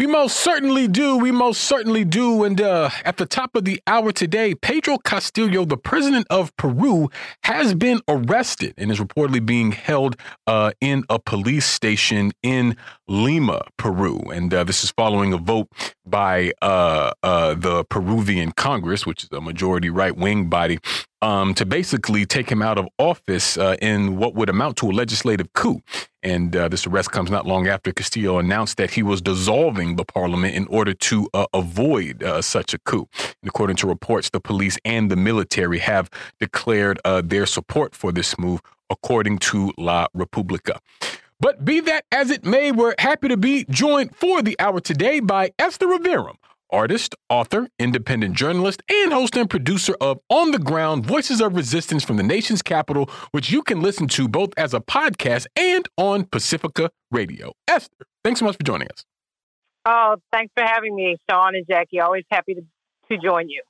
We most certainly do. We most certainly do. And uh, at the top of the hour today, Pedro Castillo, the president of Peru, has been arrested and is reportedly being held uh, in a police station in Lima, Peru. And uh, this is following a vote by uh, uh, the Peruvian Congress, which is a majority right wing body, um, to basically take him out of office uh, in what would amount to a legislative coup. And uh, this arrest comes not long after Castillo announced that he was dissolving the parliament in order to uh, avoid such a coup. And according to reports, the police and the military have declared their support for this move, according to La República. But be that as it may, we're happy to be joined for the hour today by Esther Rivera artist, author, independent journalist, and host and producer of On the Ground Voices of Resistance from the Nation's Capital, which you can listen to both as a podcast and on Pacifica Radio. Esther, thanks so much for joining us. Oh, thanks for having me, Sean and Jacquie. Always happy to, to join you.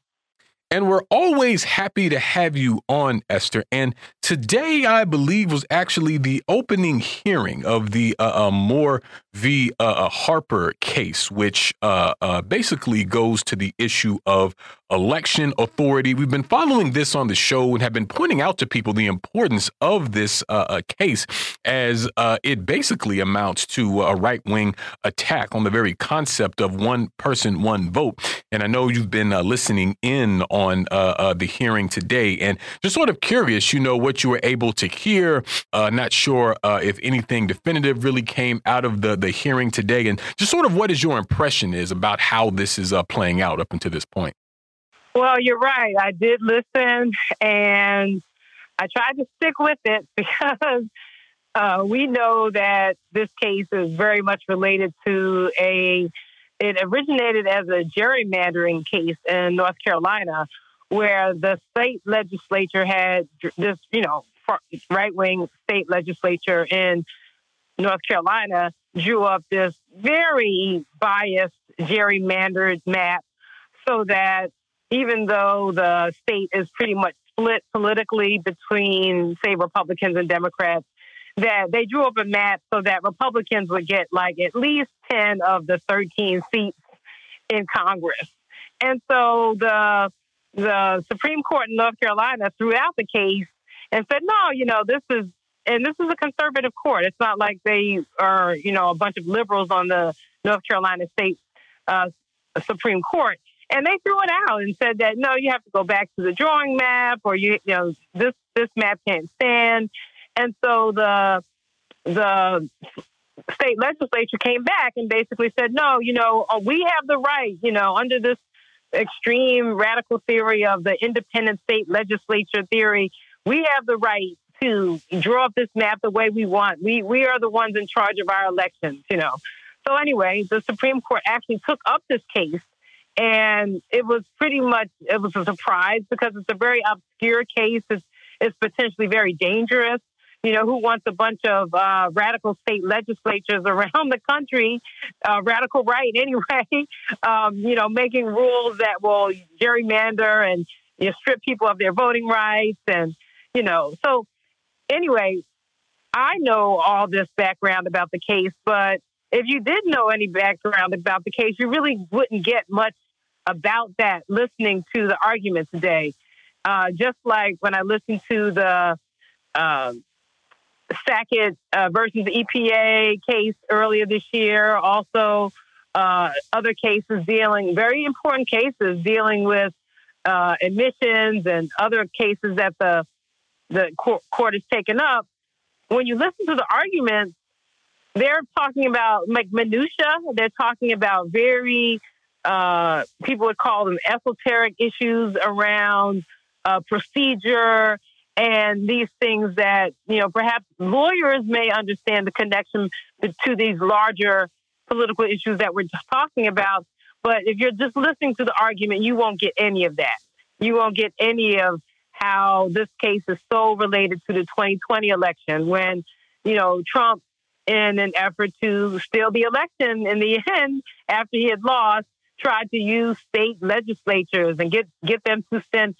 And we're always happy to have you on, Esther. And today, I believe, was actually the opening hearing of the uh, uh, Moore v. Uh, uh, Harper case, which uh, uh, basically goes to the issue of election authority. We've been following this on the show and have been pointing out to people the importance of this uh, uh case as uh, it basically amounts to a right wing attack on the very concept of one person, one vote. And I know you've been uh, listening in on uh, uh, the hearing today and just sort of curious, you know, what you were able to hear. not sure if anything definitive really came out of the, the hearing today and just sort of what is your impression is about how this is playing out up until this point. Well, you're right. I did listen and I tried to stick with it [LAUGHS] because uh, we know that this case is very much related to a, it originated as a gerrymandering case in North Carolina where the state legislature had this, you know, right wing state legislature in North Carolina drew up this very biased gerrymandered map so that even though the state is pretty much split politically between, say, Republicans and Democrats, that they drew up a map so that Republicans would get like at least 10 of the 13 seats in Congress. And so the the Supreme Court in North Carolina threw out the case and said, no, you know, this is and this is a conservative court. It's not like they are, you know, a bunch of liberals on the North Carolina State uh, Supreme Court. And they threw it out and said that no, you have to go back to the drawing map, or you you know this this map can't stand. And so the the state legislature came back and basically said, no, you know, uh, we have the right, you know, under this extreme radical theory of the independent state legislature theory, we have the right to draw up this map the way we want. We we are the ones in charge of our elections, you know. So anyway, the Supreme Court actually took up this case and it was pretty much it was a surprise because it's a very obscure case. It's, it's potentially very dangerous. You know, who wants a bunch of uh, radical state legislatures [LAUGHS] around the country, uh, radical right anyway, [LAUGHS] um, you know, making rules that will gerrymander and you know, strip people of their voting rights. And, you know, so anyway, I know all this background about the case, but if you did know any background about the case, you really wouldn't get much about that listening to the argument today. Uh, just like when I listened to the uh, Sackett uh, versus EPA case earlier this year, also uh, other cases dealing, very important cases dealing with uh, emissions and other cases that the the court, court has taken up. When you listen to the arguments, they're talking about like minutia. They're talking about very uh, people would call them esoteric issues around uh, procedure and these things that you know perhaps lawyers may understand the connection to, these larger political issues that we're just talking about. But if you're just listening to the argument, you won't get any of that. You won't get any of how this case is so related to the 2020 election when, you know, Trump, in an effort to steal the election in the [LAUGHS] end after he had lost, tried to use state legislatures and get, get them to send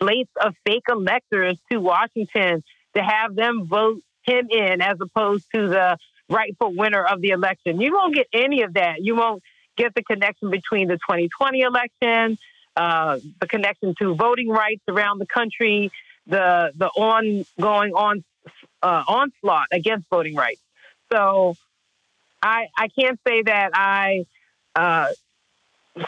slates of fake electors to Washington to have them vote him in as opposed to the rightful winner of the election. You won't get any of that. You won't get the connection between the 2020 election, uh, the connection to voting rights around the country, the the ongoing on uh, onslaught against voting rights. So I I can't say that I uh,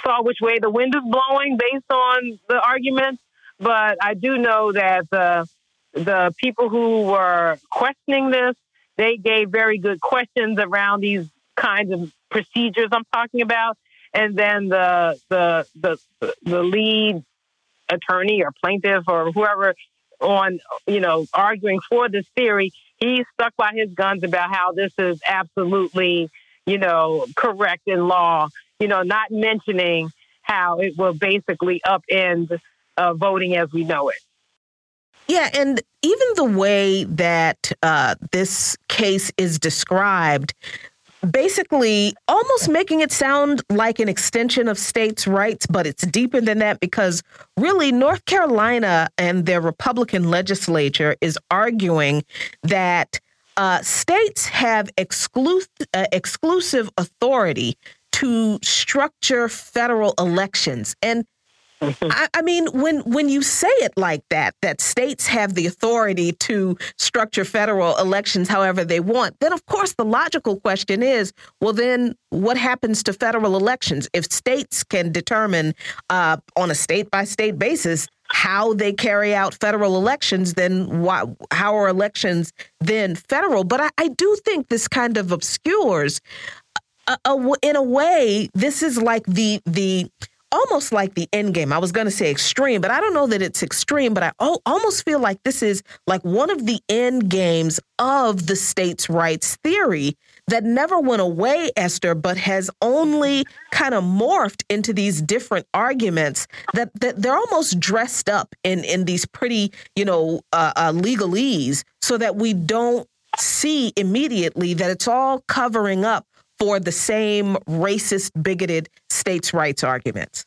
saw which way the wind is blowing based on the arguments, but I do know that the the people who were questioning this they gave very good questions around these kinds of procedures I'm talking about, and then the the the the lead attorney or plaintiff or whoever on you know arguing for this theory, he stuck by his guns about how this is absolutely you know correct in law. You know, not mentioning how it will basically upend uh, voting as we know it. Yeah, and even the way that uh, this case is described, basically almost making it sound like an extension of states' rights, but it's deeper than that because really North Carolina and their Republican legislature is arguing that uh, states have exclusive uh, exclusive authority to structure federal elections and [LAUGHS] I, I, mean, when when you say it like that, that states have the authority to structure federal elections however they want, then of course the logical question is, well, then what happens to federal elections if states can determine uh, on a state by state basis how they carry out federal elections? Then why, how are elections then federal? But I, I do think this kind of obscures. Uh, in a way, this is like the the almost like the end game. I was going to say extreme, but I don't know that it's extreme, but I almost feel like this is like one of the end games of the states' rights theory that never went away, Esther, but has only kind of morphed into these different arguments that, that they're almost dressed up in, in these pretty, you know, uh, uh, legalese so that we don't see immediately that it's all covering up for the same racist, bigoted states' rights arguments.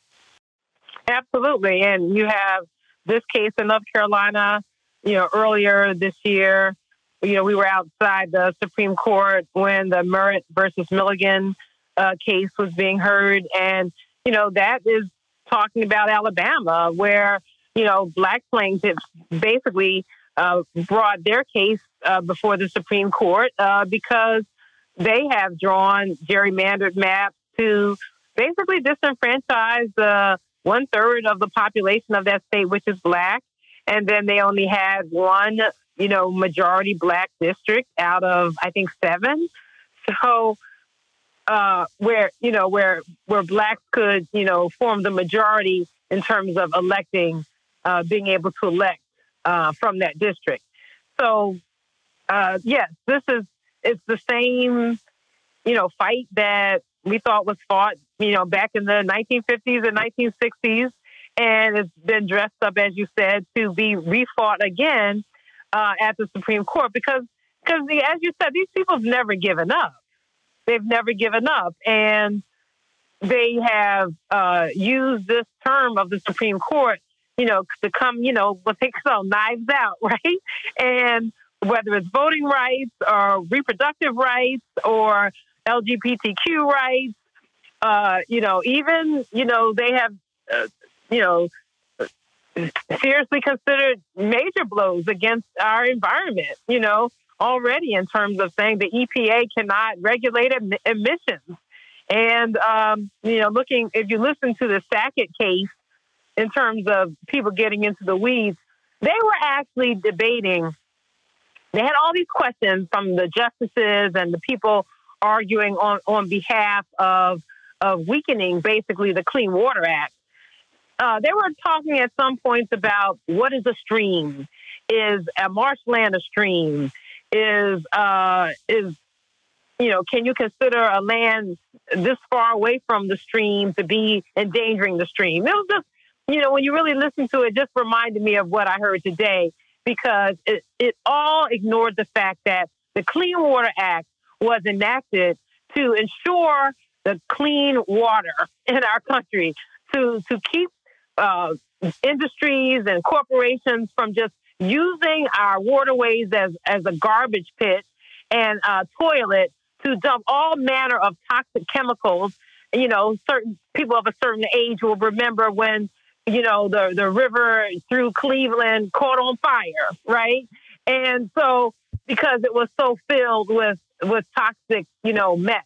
Absolutely. And you have this case in North Carolina, you know, earlier this year. You know, we were outside the Supreme Court when the Merrill versus Milligan uh, case was being heard. And, you know, that is talking about Alabama, where, you know, black plaintiffs basically uh, brought their case uh, before the Supreme Court uh, because they have drawn gerrymandered maps to basically disenfranchise the one third of the population of that state, which is black. And then they only had one, you know, majority black district out of, I think, seven. So, uh, where, you know, where, where blacks could, you know, form the majority in terms of electing, uh, being able to elect uh, from that district. So, uh, yes, this is it's the same, you know, fight that we thought was fought, you know, back in the 1950s and 1960s, and it's been dressed up, as you said, to be refought again uh, at the Supreme Court because, because as you said, these people have never given up. They've never given up, and they have uh, used this term of the Supreme Court, you know, to come, you know, what they call knives out, [LAUGHS] right? And whether it's voting rights or reproductive rights or LGBTQ rights, uh, you know, even, you know, they have, uh, you know, seriously considered major blows against our environment, you know, already in terms of saying the EPA cannot regulate em- emissions. And, um, you know, looking, if you listen to the Sackett case in terms of people getting into the weeds, they were actually debating they had all these questions from the justices and the people arguing on, on behalf of, of weakening basically the Clean Water Act. Uh, they were talking at some points about what is a stream? Is a marshland a stream? Is uh, is you know, can you consider a land this far away from the stream to be endangering the stream? It was just, you know, when you really listen to it, just reminded me of what I heard today because it, it all ignored the fact that the Clean Water Act was enacted to ensure the clean water in our country, to, to keep uh, industries and corporations from just using our waterways as, as a garbage pit and uh, toilet to dump all manner of toxic chemicals. You know, certain people of a certain age will remember when, you know, the, the river through Cleveland caught on fire, right? And so, because it was so filled with, with toxic, you know, mess.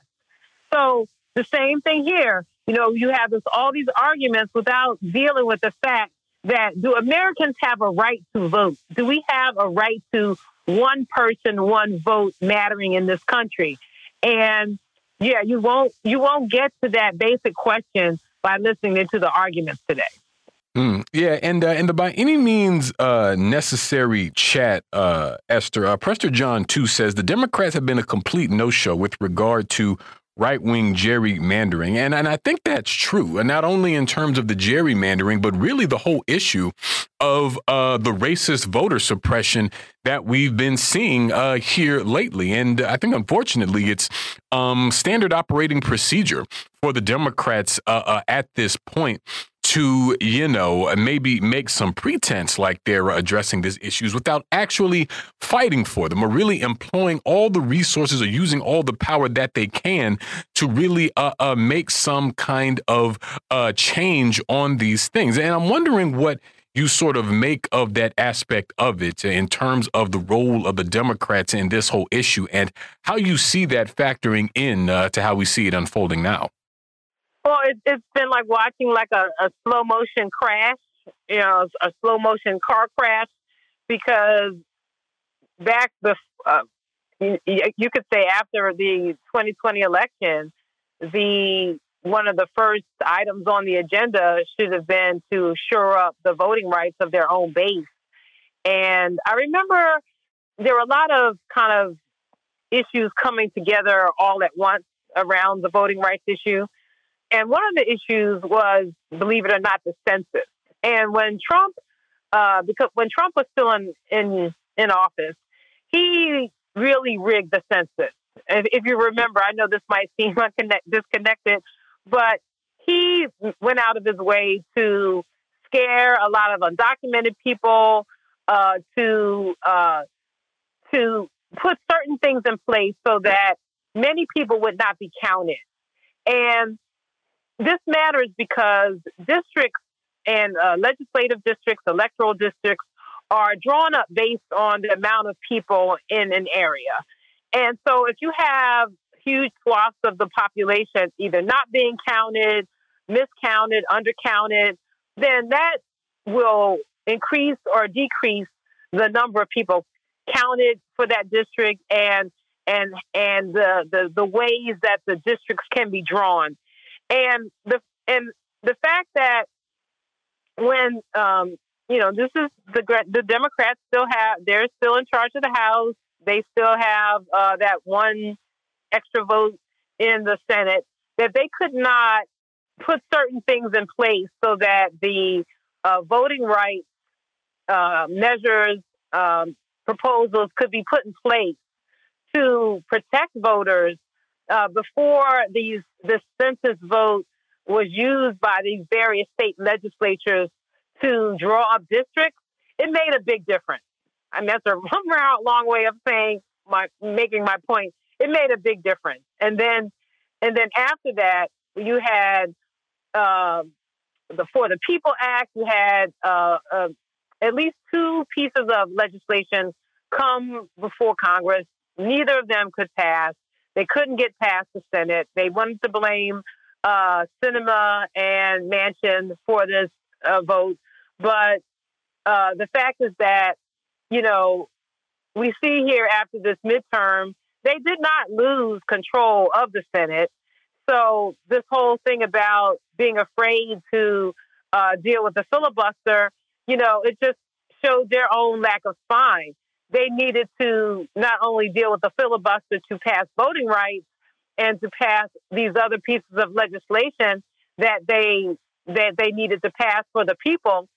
So, the same thing here. You know, you have this all these arguments without dealing with the fact that do Americans have a right to vote? Do we have a right to one person, one vote mattering in this country? And yeah, you won't you won't get to that basic question by listening to the arguments today. Mm, yeah, and uh, and the by any means uh, necessary chat, uh, Esther. Uh, Prester John too says the Democrats have been a complete no show with regard to right wing gerrymandering. And, and I think that's true. And not only in terms of the gerrymandering, but really the whole issue of uh, the racist voter suppression that we've been seeing uh, here lately. And I think, unfortunately, it's um, standard operating procedure for the Democrats at this point to, you know, maybe make some pretense like they're addressing these issues without actually fighting for them or really employing all the resources or using all the power that they can to really uh, uh, make some kind of uh, change on these things. And I'm wondering what you sort of make of that aspect of it in terms of the role of the Democrats in this whole issue and how you see that factoring in uh, to how we see it unfolding now. Well, it, has been like watching like a, a slow motion crash, you know, a slow motion car crash, because back the uh, you, you could say after the 2020 election, the one of the first items on the agenda should have been to shore up the voting rights of their own base. And I remember there were a lot of kind of issues coming together all at once around the voting rights issue. And one of the issues was, believe it or not, the census. And when Trump, uh, because when Trump was still in, in, in office, he really rigged the census. If, if you remember, I know this might seem [LAUGHS] disconnected, but he went out of his way to scare a lot of undocumented people, uh, to uh, to put certain things in place so that many people would not be counted. And this matters because districts and uh, legislative districts, electoral districts are drawn up based on the amount of people in an area. And so if you have huge swaths of the population either not being counted, miscounted, undercounted, then that will increase or decrease the number of people counted for that district and and and the, the, the ways that the districts can be drawn. And the and the fact that when um, you know this is the the Democrats still have they're still in charge of the House. They still have uh, that one extra vote in the Senate. That they could not put certain things in place so that the uh, voting rights uh, measures um, proposals could be put in place to protect voters uh, before these the census vote was used by these various state legislatures to draw up districts, it made a big difference. I mean, that's a [LAUGHS] round, long way of saying my making my point. It made a big difference, and then and then after that, you had uh, the For the People Act. You had uh, uh, at least two pieces of legislation come before Congress. Neither of them could pass. They couldn't get past the Senate. They wanted to blame uh, Sinema and Manchin for this uh, vote. But uh, the fact is that, you know, we see here after this midterm, they did not lose control of the Senate. So this whole thing about being afraid to uh, deal with the filibuster, you know, it just showed their own lack of spine they needed to not only deal with the filibuster to pass voting rights and to pass these other pieces of legislation that they that they needed to pass for the people.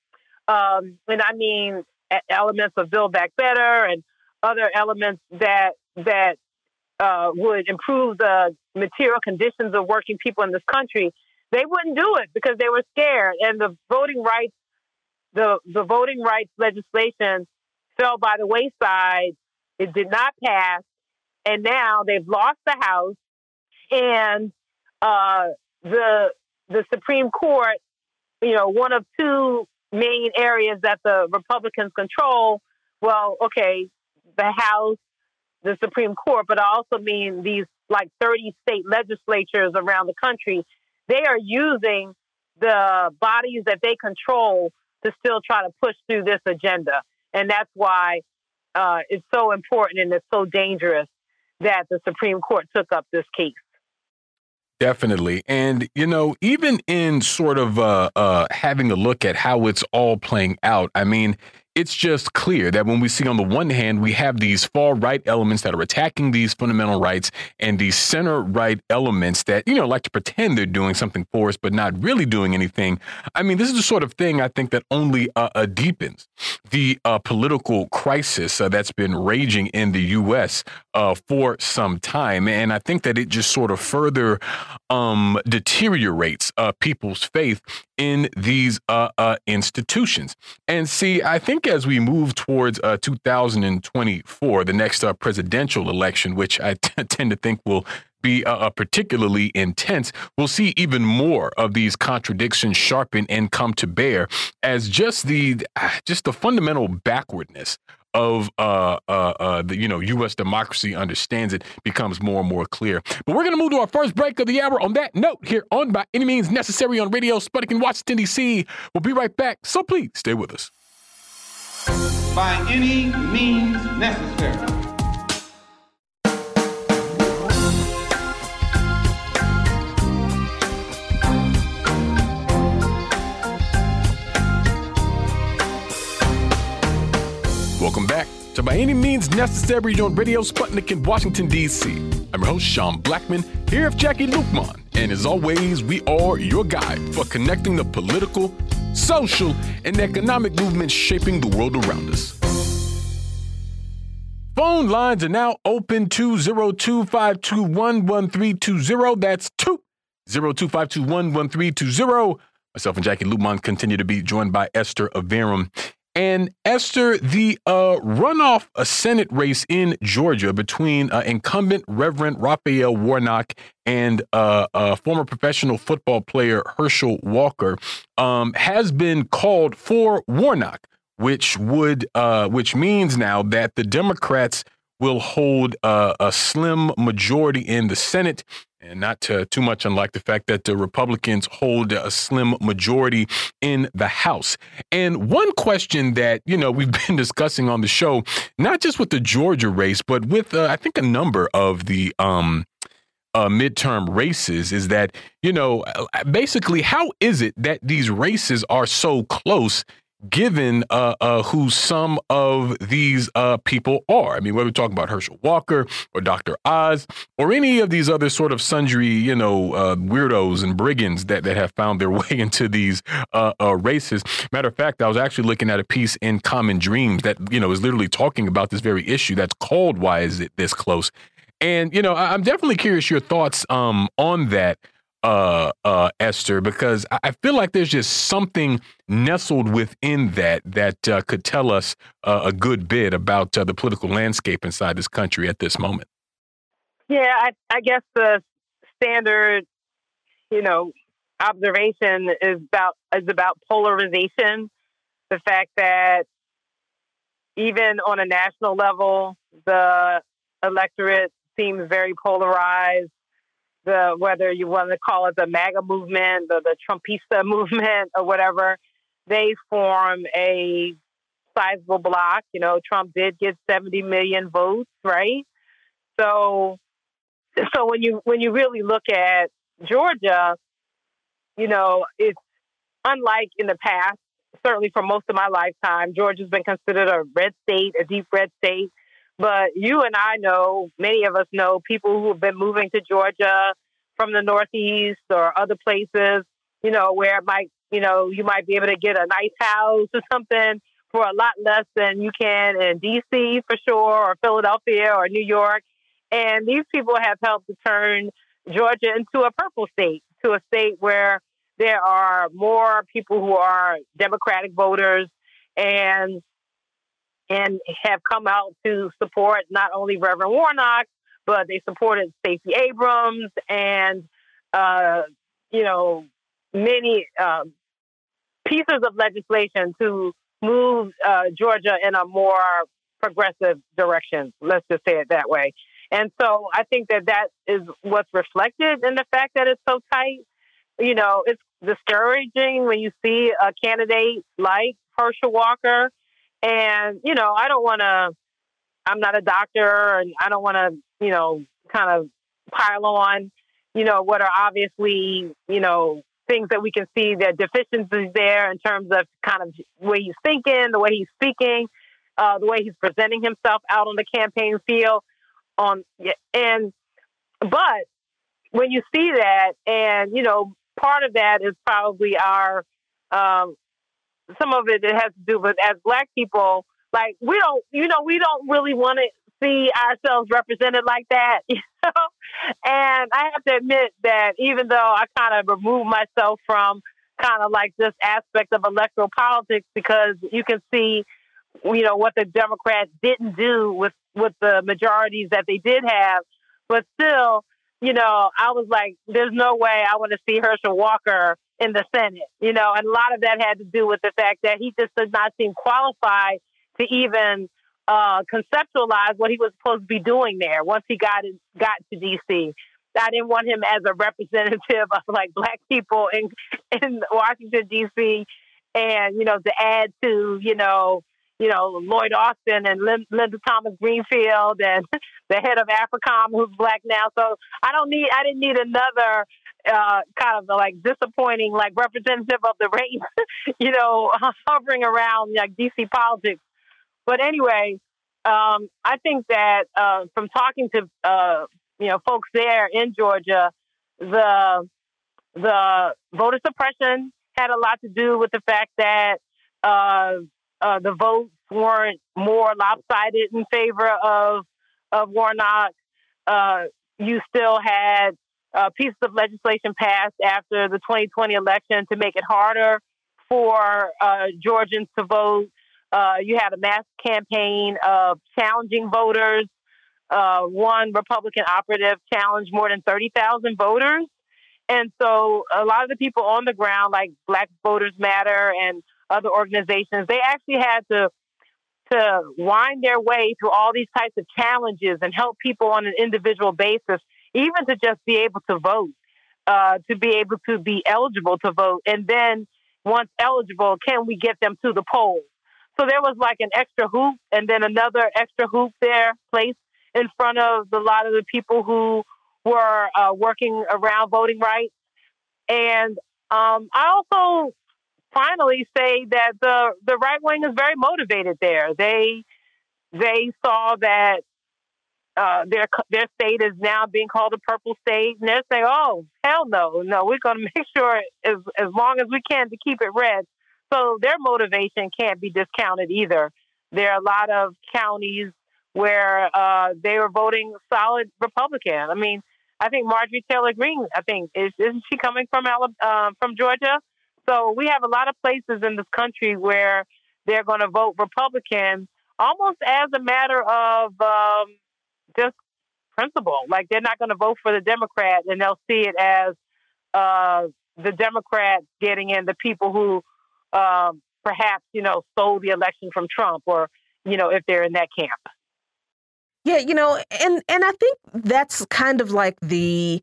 Um, and I mean elements of Build Back Better and other elements that that uh, would improve the material conditions of working people in this country. They wouldn't do it because they were scared. And the voting rights, the the voting rights legislation fell by the wayside. It did not pass. and now they've lost the House, and uh, the the Supreme Court, you know, one of two main areas that the Republicans control. Well, okay, the House, the Supreme Court, but I also mean these like 30 state legislatures around the country. They are using the bodies that they control to still try to push through this agenda. And that's why uh, it's so important and it's so dangerous that the Supreme Court took up this case. Definitely. And, you know, even in sort of uh, uh, having a look at how it's all playing out, I mean, it's just clear that when we see on the one hand, we have these far right elements that are attacking these fundamental rights and these center right elements that, you know, like to pretend they're doing something for us, but not really doing anything. I mean, this is the sort of thing I think that only uh, uh, deepens the uh, political crisis uh, that's been raging in the U.S. Uh, for some time. And I think that it just sort of further um, deteriorates uh, people's faith in these institutions. And see, I think as we move towards uh, 2024, the next uh, presidential election, which I [LAUGHS] tend to think will be uh, uh, particularly intense, we'll see even more of these contradictions sharpen and come to bear as just the just the fundamental backwardness of uh, uh, uh, the you know U.S. democracy understands it becomes more and more clear. But we're going to move to our first break of the hour. On that note, here on by any means necessary on Radio Sputnik in Washington D.C. We'll be right back. So please stay with us by any means necessary. Welcome back to By Any Means Necessary on Radio Sputnik in Washington, D.C. I'm your host, Sean Blackmon, here with Jacquie Luqman. And as always, we are your guide for connecting the political, social, and economic movements shaping the world around us. Phone lines are now open 202-521-1320. That's 202-521-1320. Myself and Jacquie Luqman continue to be joined by Esther Iverem. And Esther, the uh, runoff a Senate race in Georgia between uh, incumbent Reverend Raphael Warnock and uh, uh, former professional football player Herschel Walker um, has been called for Warnock which would uh, which means now that the Democrats will hold uh, a slim majority in the Senate, and not to, too much unlike the fact that the Republicans hold a slim majority in the House. And one question that you know we've [LAUGHS] been discussing on the show, not just with the Georgia race, but with uh, I think a number of the um, uh, midterm races is that, you know, basically, how is it that these races are so close given uh, uh, who some of these uh, people are. I mean, whether we're talking about Herschel Walker or Dr. Oz or any of these other sort of sundry, you know, uh, weirdos and brigands that, that have found their [LAUGHS] way into these uh, uh, races. Matter of fact, I was actually looking at a piece in Common Dreams that, you know, is literally talking about this very issue that's called Why Is It This Close? And, you know, I'm definitely curious your thoughts um, on that uh, uh, Esther, because I feel like there's just something nestled within that that uh, could tell us uh, a good bit about uh, the political landscape inside this country at this moment. Yeah, I, I guess the standard, you know, observation is about is about polarization. The fact that even on a national level, the electorate seems very polarized the whether you want to call it the MAGA movement or the Trumpista [LAUGHS] movement or whatever, they form a sizable block. You know, Trump did get 70 million votes, right? So, so when you when you really look at Georgia, you know, it's unlike in the past. Certainly, for most of my lifetime, Georgia's been considered a red state, a deep red state. But you and I know, many of us know people who have been moving to Georgia from the Northeast or other places, you know, where it might, you know, you might be able to get a nice house or something for a lot less than you can in DC for sure, or Philadelphia or New York. And these people have helped to turn Georgia into a purple state, to a state where there are more people who are Democratic voters and and have come out to support not only Reverend Warnock, but they supported Stacey Abrams and, uh, you know, many um, pieces of legislation to move uh, Georgia in a more progressive direction. Let's just say it that way. And so I think that that is what's reflected in the fact that it's so tight. You know, it's discouraging when you see a candidate like Herschel Walker. And, you know, I don't want to, I'm not a doctor and I don't want to, you know, kind of pile on, you know, what are obviously, you know, things that we can see that deficiencies there in terms of kind of the way he's thinking, the way he's speaking, uh, the way he's presenting himself out on the campaign field. On and but when you see that, and you know, part of that is probably our um, some of it, it has to do with as black people, like we don't, you know, we don't really want to see ourselves represented like that, [LAUGHS] you know. And I have to admit that even though I kind of remove myself from kind of like this aspect of electoral politics, because you can see, you know, what the Democrats didn't do with with the majorities that they did have, but still, you know, I was like, there's no way I want to see Herschel Walker in the Senate, you know, and a lot of that had to do with the fact that he just did not seem qualified to even uh, conceptualize what he was supposed to be doing there once he got in, got to D.C. I didn't want him as a representative [LAUGHS] of like black people in in Washington D.C. and you know to add to you know you know Lloyd Austin and Linda Thomas Greenfield and [LAUGHS] the head of AFRICOM who's black now. So I don't need I didn't need another uh, kind of like disappointing like representative of the race, [LAUGHS] you know, [LAUGHS] hovering around like DC politics. But anyway, um, I think that uh, from talking to uh, you know folks there in Georgia, the the voter suppression had a lot to do with the fact that uh, uh the votes weren't more lopsided in favor of of Warnock. Uh, you still had uh, pieces of legislation passed after the 2020 election to make it harder for Georgians to vote. Uh, you had a mass campaign of challenging voters. Uh, one Republican operative challenged more than 30,000 voters. And so a lot of the people on the ground, like Black Voters Matter and other organizations, they actually had to to wind their way through all these types of challenges and help people on an individual basis, even to just be able to vote, uh, to be able to be eligible to vote. And then once eligible, can we get them to the polls? So there was like an extra hoop and then another extra hoop there placed in front of a lot of the people who were uh, working around voting rights. And um, I also finally say that the the right wing is very motivated there. They they saw that uh, their their state is now being called a purple state, and they're saying, "Oh, hell no, no, we're going [LAUGHS] to make sure as as long as we can to keep it red." So their motivation can't be discounted either. There are a lot of counties where uh, they were voting solid Republican. I mean, I think Marjorie Taylor Greene, I think, is, isn't she coming from uh, from Georgia? So we have a lot of places in this country where they're going to vote Republican almost as a matter of um, just principle. Like they're not going to vote for the Democrat and they'll see it as uh, the Democrats getting in the people who um, perhaps, you know, stole the election from Trump or, you know, if they're in that camp. Yeah, you know, and and I think that's kind of like the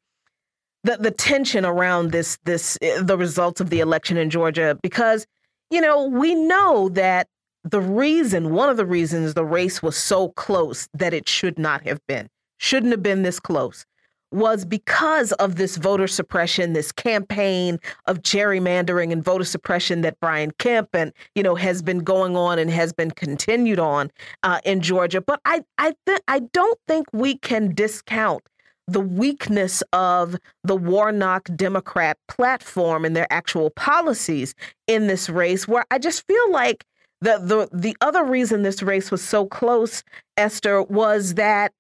the the tension around this this eh, the results of the election in Georgia because you know, we know that the reason, one of the reasons the race was so close that it should not have been, shouldn't have been this close, was because of this voter suppression, this campaign of gerrymandering and voter suppression that Brian Kemp and you know has been going on and has been continued on uh, in Georgia. But I I I don't think we can discount the weakness of the Warnock Democrat platform and their actual policies in this race, where I just feel like the the the other reason this race was so close, Esther, was that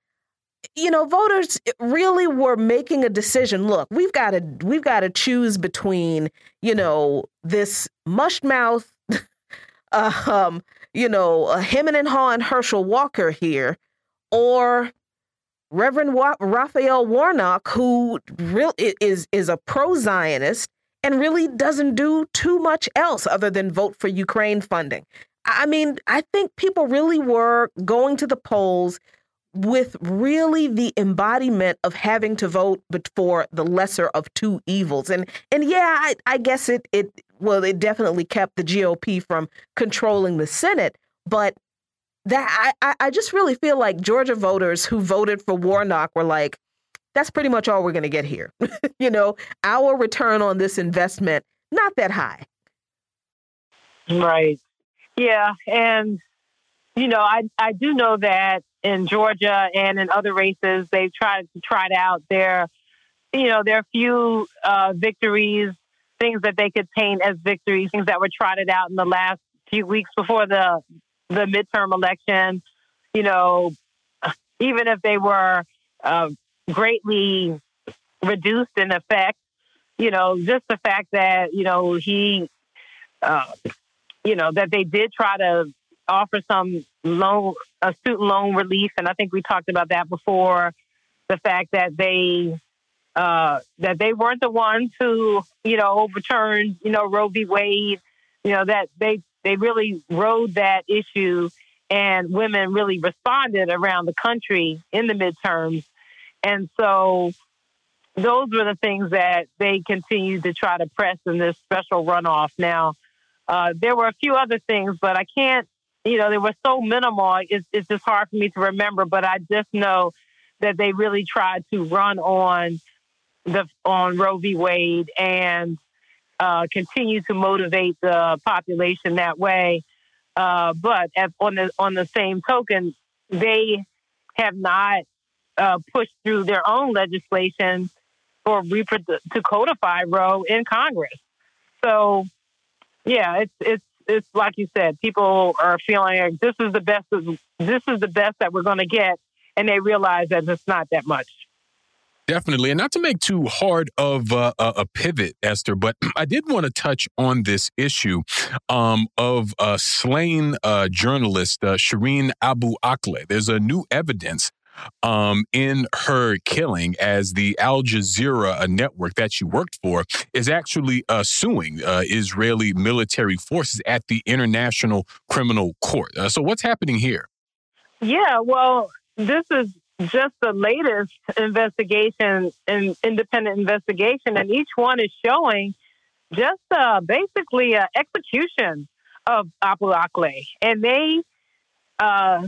you know, voters really were making a decision. Look, we've got to we've got to choose between, you know, this mush mouth, [LAUGHS] um, you know, uh, him and Han Herschel Walker here, or Reverend Wa- Raphael Warnock, who real is is a pro-Zionist and really doesn't do too much else other than vote for Ukraine funding. I mean, I think people really were going to the polls with really the embodiment of having to vote for the lesser of two evils. And and yeah, I, I guess it it well, it definitely kept the GOP from controlling the Senate, but that I, I just really feel like Georgia voters who voted for Warnock were like, that's pretty much all we're going to get here. [LAUGHS] you know, our return on this investment not that high. Right. Yeah, and you know, I I do know that in Georgia and in other races, they've tried to tried out their, you know, their few uh, victories, things that they could paint as victories, things that were trotted out in the last few weeks before the the midterm election. You know, even if they were uh, greatly reduced in effect, you know, just the fact that you know he, uh, you know, that they did try to offer some loan, a student loan relief, and I think we talked about that before. The fact that they uh, that they weren't the ones who you know overturned you know Roe v. Wade, you know that they they really rode that issue, and women really responded around the country in the midterms, and so those were the things that they continued to try to press in this special runoff. Now, uh, there were a few other things, but I can't you know, they were so minimal. It's, it's just hard for me to remember, but I just know that they really tried to run on the on Roe v. Wade and uh, continue to motivate the population that way. Uh, but at, on the on the same token, they have not uh, pushed through their own legislation for to codify Roe in Congress. So, yeah, it's it's it's like you said, people are feeling like this is the best. This is the best that we're going to get, and they realize that it's not that much. Definitely. And not to make too hard of uh, a pivot, Esther, but [CLEARS THROAT] I did want to touch on this issue um, of uh, slain uh, journalist uh, Shireen Abu Akleh. There's a new evidence um, in her killing as the Al Jazeera network that she worked for is actually uh, suing uh, Israeli military forces at the International Criminal Court. Uh, so, what's happening here? Yeah, well, this is just the latest investigation and independent investigation, and each one is showing just uh, basically an execution of Abu Akleh. And they uh,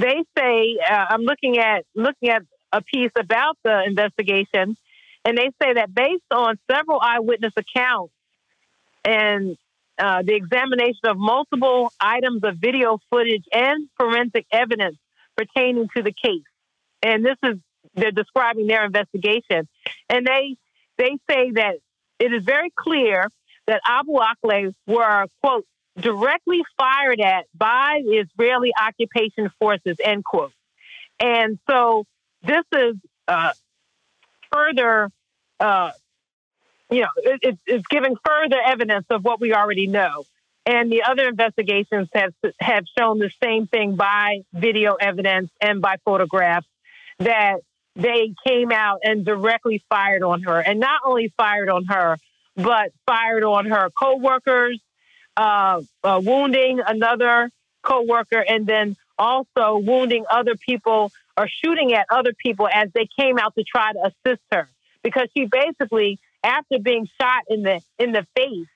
they say uh, I'm looking at looking at a piece about the investigation, and they say that based on several eyewitness accounts and uh, the examination of multiple items of video footage and forensic evidence pertaining to the case, and this is they're describing their investigation, and they they say that it is very clear that Abu Akleh were quote directly fired at by Israeli occupation forces, end quote. And so this is uh, further, uh, you know, it, it's giving further evidence of what we already know. And the other investigations have have shown the same thing by video evidence and by photographs that they came out and directly fired on her, and not only fired on her, but fired on her coworkers, uh, uh, wounding another coworker and then also wounding other people or shooting at other people as they came out to try to assist her. Because she basically after being shot in the in the face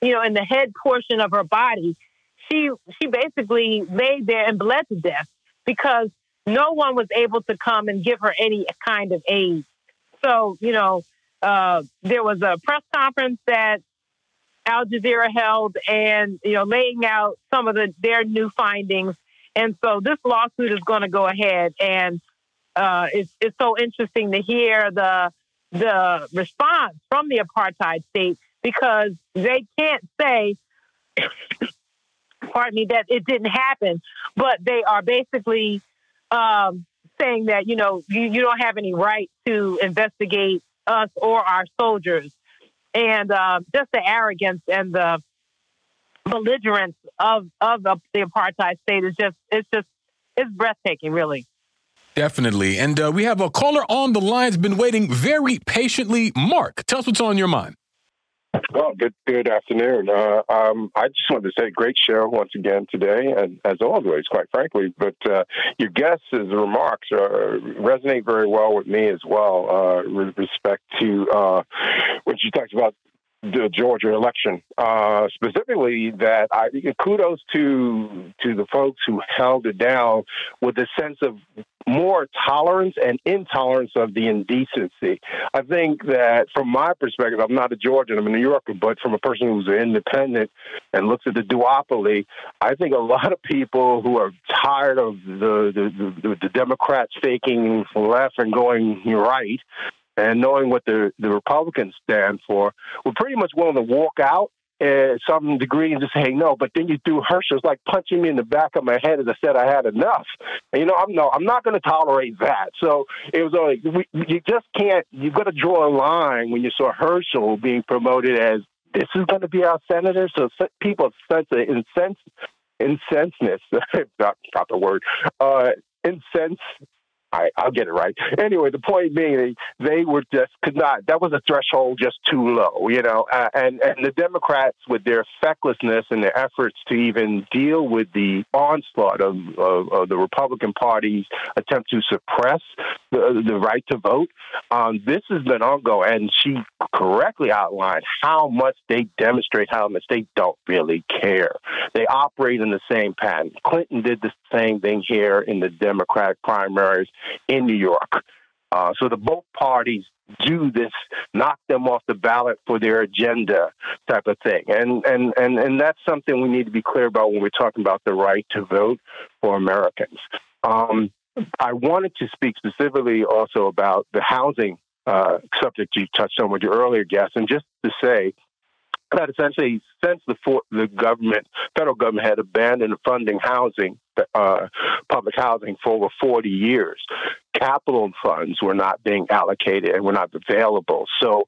you know in the head portion of her body she she basically laid there and bled to death because no one was able to come and give her any kind of aid. So you know uh, there was a press conference that Al Jazeera held and, you know, laying out some of the, their new findings. And so this lawsuit is going to go ahead. And uh, it's, it's so interesting to hear the, the response from the apartheid state because they can't say, [COUGHS] pardon me, that it didn't happen, but they are basically um, saying that, you know, you, you don't have any right to investigate us or our soldiers and uh, just the arrogance and the belligerence of of the, the apartheid state is just it's just it's breathtaking, really. Definitely. And uh, we have a caller on the line, has been waiting very patiently. Mark, tell us what's on your mind. Well, good good afternoon. Uh, um, I just wanted to say, great show once again today, and as always, quite frankly. But uh, your guests' remarks uh, resonate very well with me as well, uh, with respect to uh, what you talked about the Georgia election. Uh, specifically, that I kudos to to the folks who held it down with a sense of more tolerance and intolerance of the indecency. I think that from my perspective, I'm not a Georgian, I'm a New Yorker, but from a person who's an independent and looks at the duopoly, I think a lot of people who are tired of the the, the, the Democrats faking left and going right and knowing what the, the Republicans stand for, were pretty much willing to walk out at some degree and just say, no. But then you do Herschel. It's like punching me in the back of my head as I said I had enough. And, you know, I'm no, I'm not going to tolerate that. So it was like we, you just can't. You've got to draw a line when you saw Herschel being promoted as this is going to be our senator. So people sense an incense, incenseness, [LAUGHS] not, the word, uh, incense I, I'll get it right. Anyway, the point being, they, were just could not. That was a threshold just too low, you know. Uh, and and the Democrats, with their fecklessness and their efforts to even deal with the onslaught of, of, of the Republican Party's attempt to suppress the, the right to vote, um, this has been ongoing. And she correctly outlined how much they demonstrate how much they don't really care. They operate in the same pattern. Clinton did the same thing here in the Democratic primaries in New York. Uh, so the both parties do this, knock them off the ballot for their agenda type of thing. And, and, and, and that's something we need to be clear about when we're talking about the right to vote for Americans. Um, I wanted to speak specifically also about the housing uh, subject you touched on with your earlier guest, and just to say that essentially, since the for, the government, federal government had abandoned funding housing, uh, public housing for over 40 years, capital funds were not being allocated and were not available. So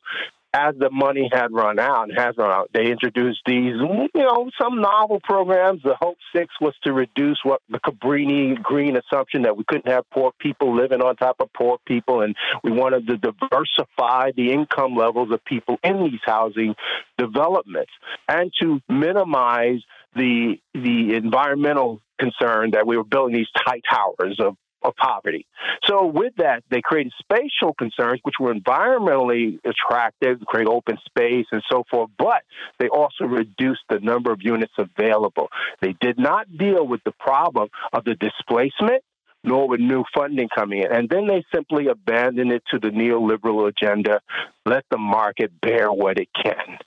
as the money had run out and has run out, they introduced these, you know, some novel programs. The Hope Six was to reduce what the Cabrini Green assumption that we couldn't have poor people living on top of poor people, and we wanted to diversify the income levels of people in these housing developments and to minimize the the environmental concern that we were building these tight towers of of poverty. So with that, they created spatial concerns, which were environmentally attractive, create open space and so forth, but they also reduced the number of units available. They did not deal with the problem of the displacement nor with new funding coming in. And then they simply abandon it to the neoliberal agenda, let the market bear what it can.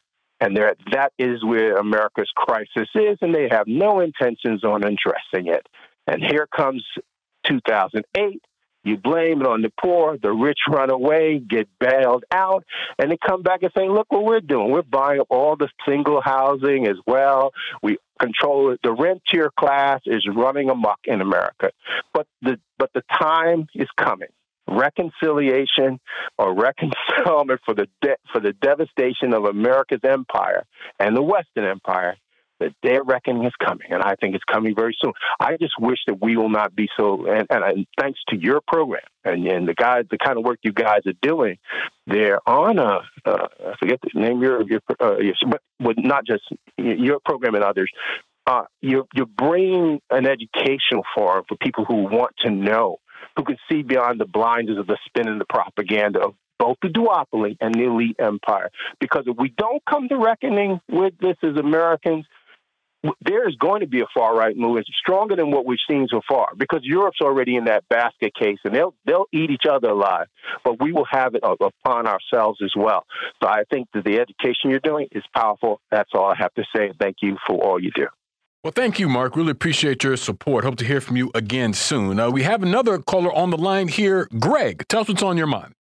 And that is where America's crisis is, and they have no intentions on addressing it. And here comes 2008. You blame it on the poor. The rich run away, get bailed out, and they come back and say, "Look what we're doing. We're buying up all the single housing as well. We control it. The rentier class is running amok in America, but the but the time is coming." Reconciliation or reconciliation for the de- for the devastation of America's empire and the Western Empire that their reckoning is coming, and I think it's coming very soon. I just wish that we will not be so. And, and, and thanks to your program and, and the guys, the kind of work you guys are doing, they're on a uh, I forget the name your your, uh, your but with not just your program and others. Uh, you're, you're bringing an educational forum for people who want to know, who can see beyond the blinders of the spin and the propaganda of both the duopoly and the elite empire. Because if we don't come to reckoning with this as Americans, there is going to be a far right movement stronger than what we've seen so far because Europe's already in that basket case and they'll they'll eat each other alive, but we will have it upon ourselves as well. So I think that the education you're doing is powerful. That's all I have to say. Thank you for all you do. Well, thank you, Mark. Really appreciate your support. Hope to hear from you again soon. Uh, we have another caller on the line here. Greg, tell us what's on your mind.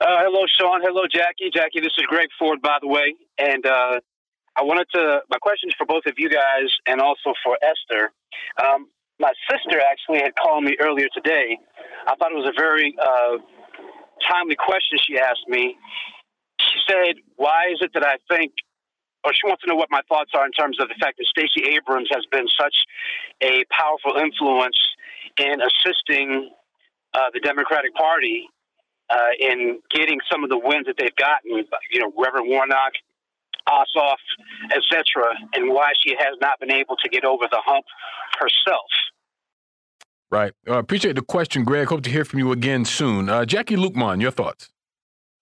Uh, hello, Sean. Hello, Jacquie. Jacquie, this is Greg Ford, by the way. And uh, I wanted to, my question is for both of you guys and also for Esther. Um, my sister actually had called me earlier today. I thought it was a very uh, timely question she asked me. She said, Why is it that I think, or she wants to know what my thoughts are in terms of the fact that Stacey Abrams has been such a powerful influence in assisting uh, the Democratic Party uh, in getting some of the wins that they've gotten. You know, Reverend Warnock, Ossoff, etc., and why she has not been able to get over the hump herself. Right. Uh, appreciate the question, Greg. Hope to hear from you again soon. Uh, Jacquie Luqman, your thoughts?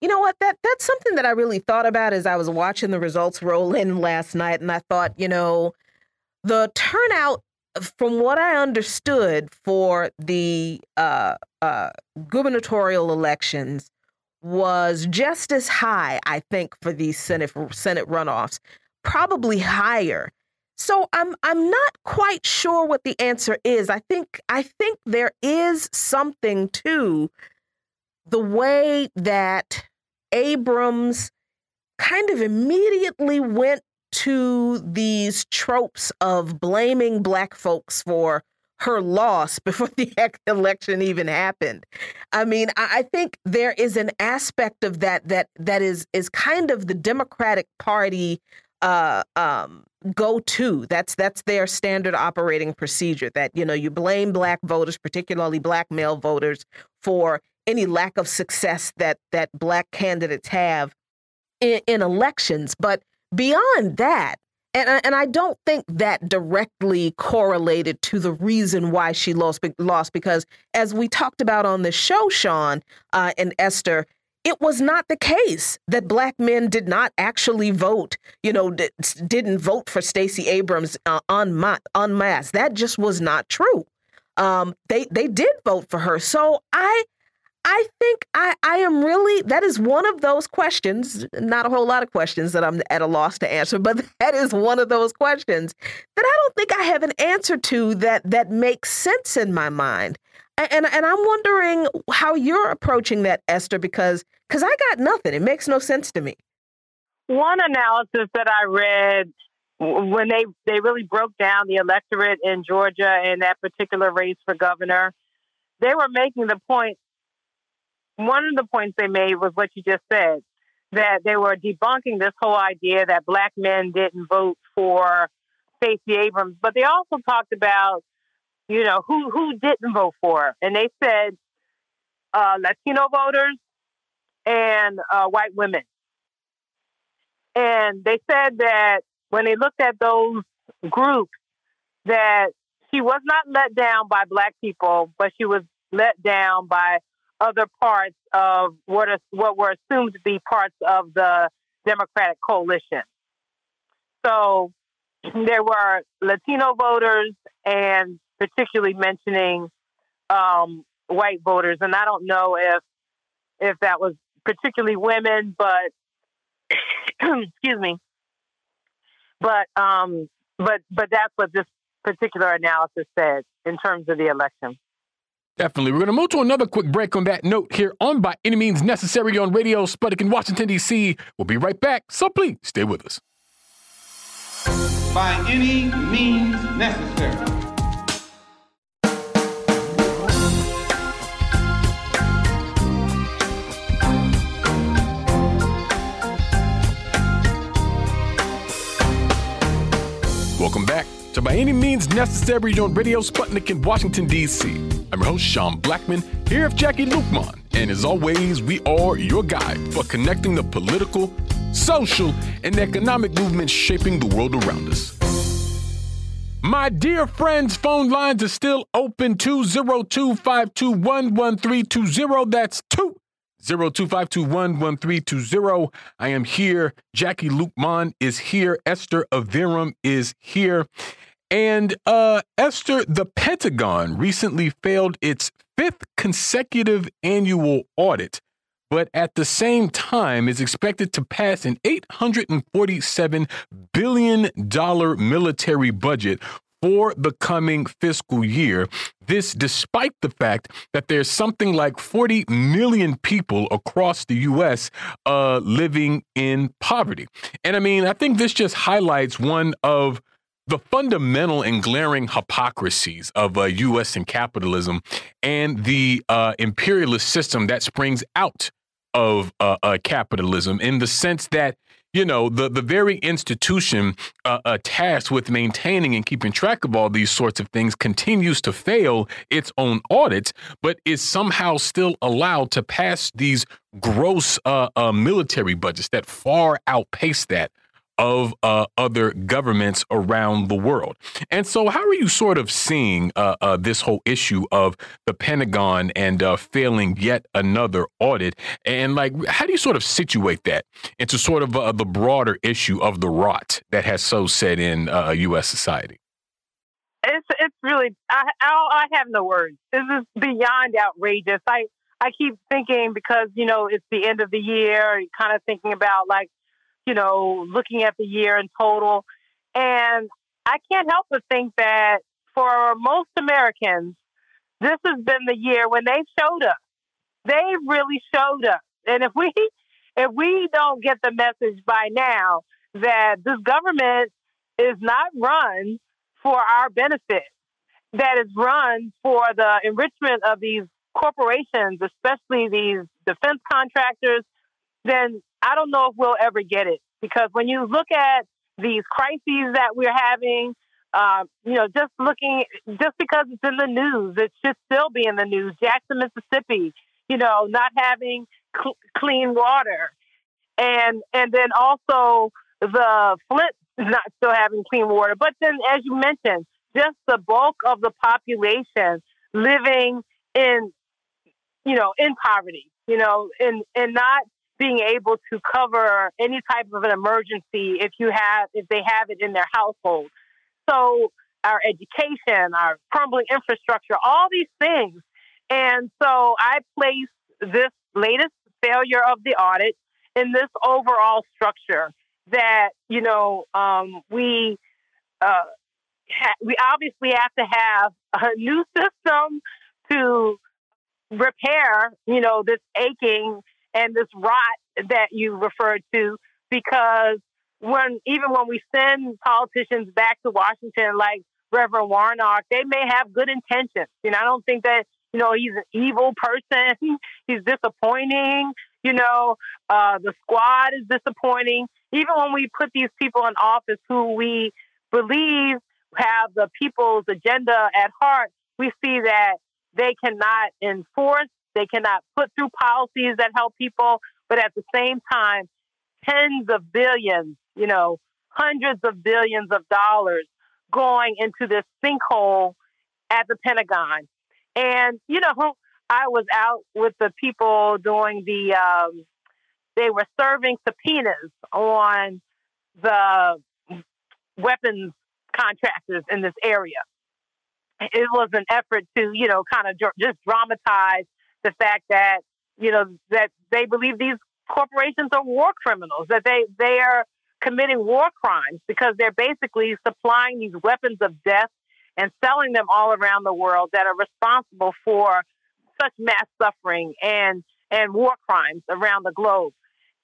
You know what? That that's something that I really thought about as I was watching the results roll in last night, and I thought, you know, the turnout, from what I understood, for the uh, uh, gubernatorial elections was just as high, I think, for these Senate Senate runoffs, probably higher. So I'm I'm not quite sure what the answer is. I think I think there is something to the way that Abrams kind of immediately went to these tropes of blaming black folks for her loss [LAUGHS] before the election even happened. I mean, I think there is an aspect of that that that is is kind of the Democratic Party uh, um, go to. That's that's their standard operating procedure. That you know you blame black voters, particularly black male voters, for any lack of success that that black candidates have in, in elections. But beyond that, and and I don't think that directly correlated to the reason why she lost lost because as we talked about on the show, Sean uh, and Esther, it was not the case that black men did not actually vote. You know, didn't vote for Stacey Abrams uh, en, en masse. That just was not true. Um, they they did vote for her. So I I think I, I am really, that is one of those questions, not a whole lot of questions that I'm at a loss to answer, but [LAUGHS] that is one of those questions that I don't think I have an answer to that, that makes sense in my mind. And, and I'm wondering how you're approaching that, Esther, because because I got nothing. It makes no sense to me. One analysis that I read when they, they really broke down the electorate in Georgia in that particular race for governor, they were making the point one of the points they made was what you just said that they were debunking this whole idea that black men didn't vote for Stacey Abrams, but they also talked about, you know, who who didn't vote for her, and they said uh, Latino voters and uh, white women, and they said that when they looked at those groups, that she was not let down by black people, but she was let down by other parts of what what were assumed to be parts of the Democratic coalition. So there were Latino voters and particularly mentioning um, white voters, and I don't know if if that was particularly women, but [CLEARS THROAT] excuse me, but um, but but that's what this particular analysis said in terms of the election. Definitely. We're going to move to another quick break on that note here on By Any Means Necessary on Radio Sputnik in Washington, D.C. We'll be right back, so please stay with us. By any means necessary. To By Any Means Necessary on Radio Sputnik in Washington, D.C. I'm your host, Sean Blackmon, here with Jacquie Luqman. And as always, we are your guide for connecting the political, social, and economic movements shaping the world around us. My dear friends, phone lines are still open 202 521 That's 202 I am here. Jacquie Luqman is here. Esther Iverem is here. And uh, Esther, the Pentagon recently failed its fifth consecutive annual audit, but at the same time is expected to pass an $847 billion military budget for the coming fiscal year. This despite the fact that there's something like 40 million people across the U.S. Uh, living in poverty. And I mean, I think this just highlights one of the fundamental and glaring hypocrisies of uh, U.S. and capitalism and the uh, imperialist system that springs out of uh, uh, capitalism in the sense that you know, the, the very institution uh, uh, tasked with maintaining and keeping track of all these sorts of things continues to fail its own audits, but is somehow still allowed to pass these gross military budgets that far outpace that of uh, other governments around the world. And so, how are you sort of seeing uh, uh, this whole issue of the Pentagon and uh, failing yet another audit? And like, how do you sort of situate that into sort of uh, the broader issue of the rot that has so set in U.S. Uh, society? It's it's really I, I have no words. This is beyond outrageous. I I keep thinking because you know it's the end of the year, kind of thinking about like you know, looking at the year in total. And I can't help but think that for most Americans, this has been the year when they showed up. They really showed up. And if we [LAUGHS] if we don't get the message by now that this government is not run for our benefit, that is run for the enrichment of these corporations, especially these defense contractors, then I don't know if we'll ever get it because when you look at these crises that we're having, um, you know, just looking, just because it's in the news, it should still be in the news. Jackson, Mississippi, you know, not having cl- clean water, and and then also the Flint not still having clean water. But then, as you mentioned, just the bulk of the population living in, you know, in poverty, you know, and and not being able to cover any type of an emergency if you have if they have it in their household. So our education, our crumbling infrastructure, all these things. And so I place this latest failure of the audit in this overall structure that you know um, we uh, ha- we obviously have to have a new system to repair you know this aching and this rot that you referred to because when even when we send politicians back to Washington like Reverend Warnock, they may have good intentions. You know, I don't think that, you know, he's an evil person. [LAUGHS] he's disappointing. You know, uh, the squad is disappointing. Even when we put these people in office who we believe have the people's agenda at heart, we see that they cannot enforce they cannot put through policies that help people, but at the same time, tens of billions, you know, hundreds of billions of dollars going into this sinkhole at the Pentagon. And, you know, I was out with the people doing the, um, they were serving subpoenas on the weapons contractors in this area. It was an effort to, you know, kind of just dramatize the fact that you know that they believe these corporations are war criminals, that they they are committing war crimes because they're basically supplying these weapons of death and selling them all around the world that are responsible for such mass suffering and and war crimes around the globe.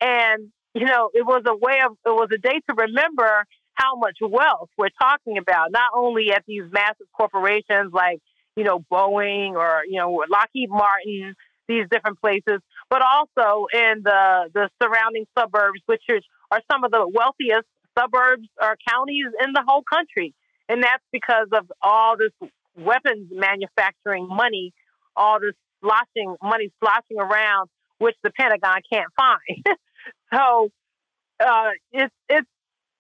And you know, it was a way of it was a day to remember how much wealth we're talking about, not only at these massive corporations like you know, Boeing or, you know, Lockheed Martin, these different places, but also in the, the surrounding suburbs, which are, some of the wealthiest suburbs or counties in the whole country. And that's because of all this weapons manufacturing money, all this sloshing money sloshing around, which the Pentagon can't find. [LAUGHS] so uh, it's it's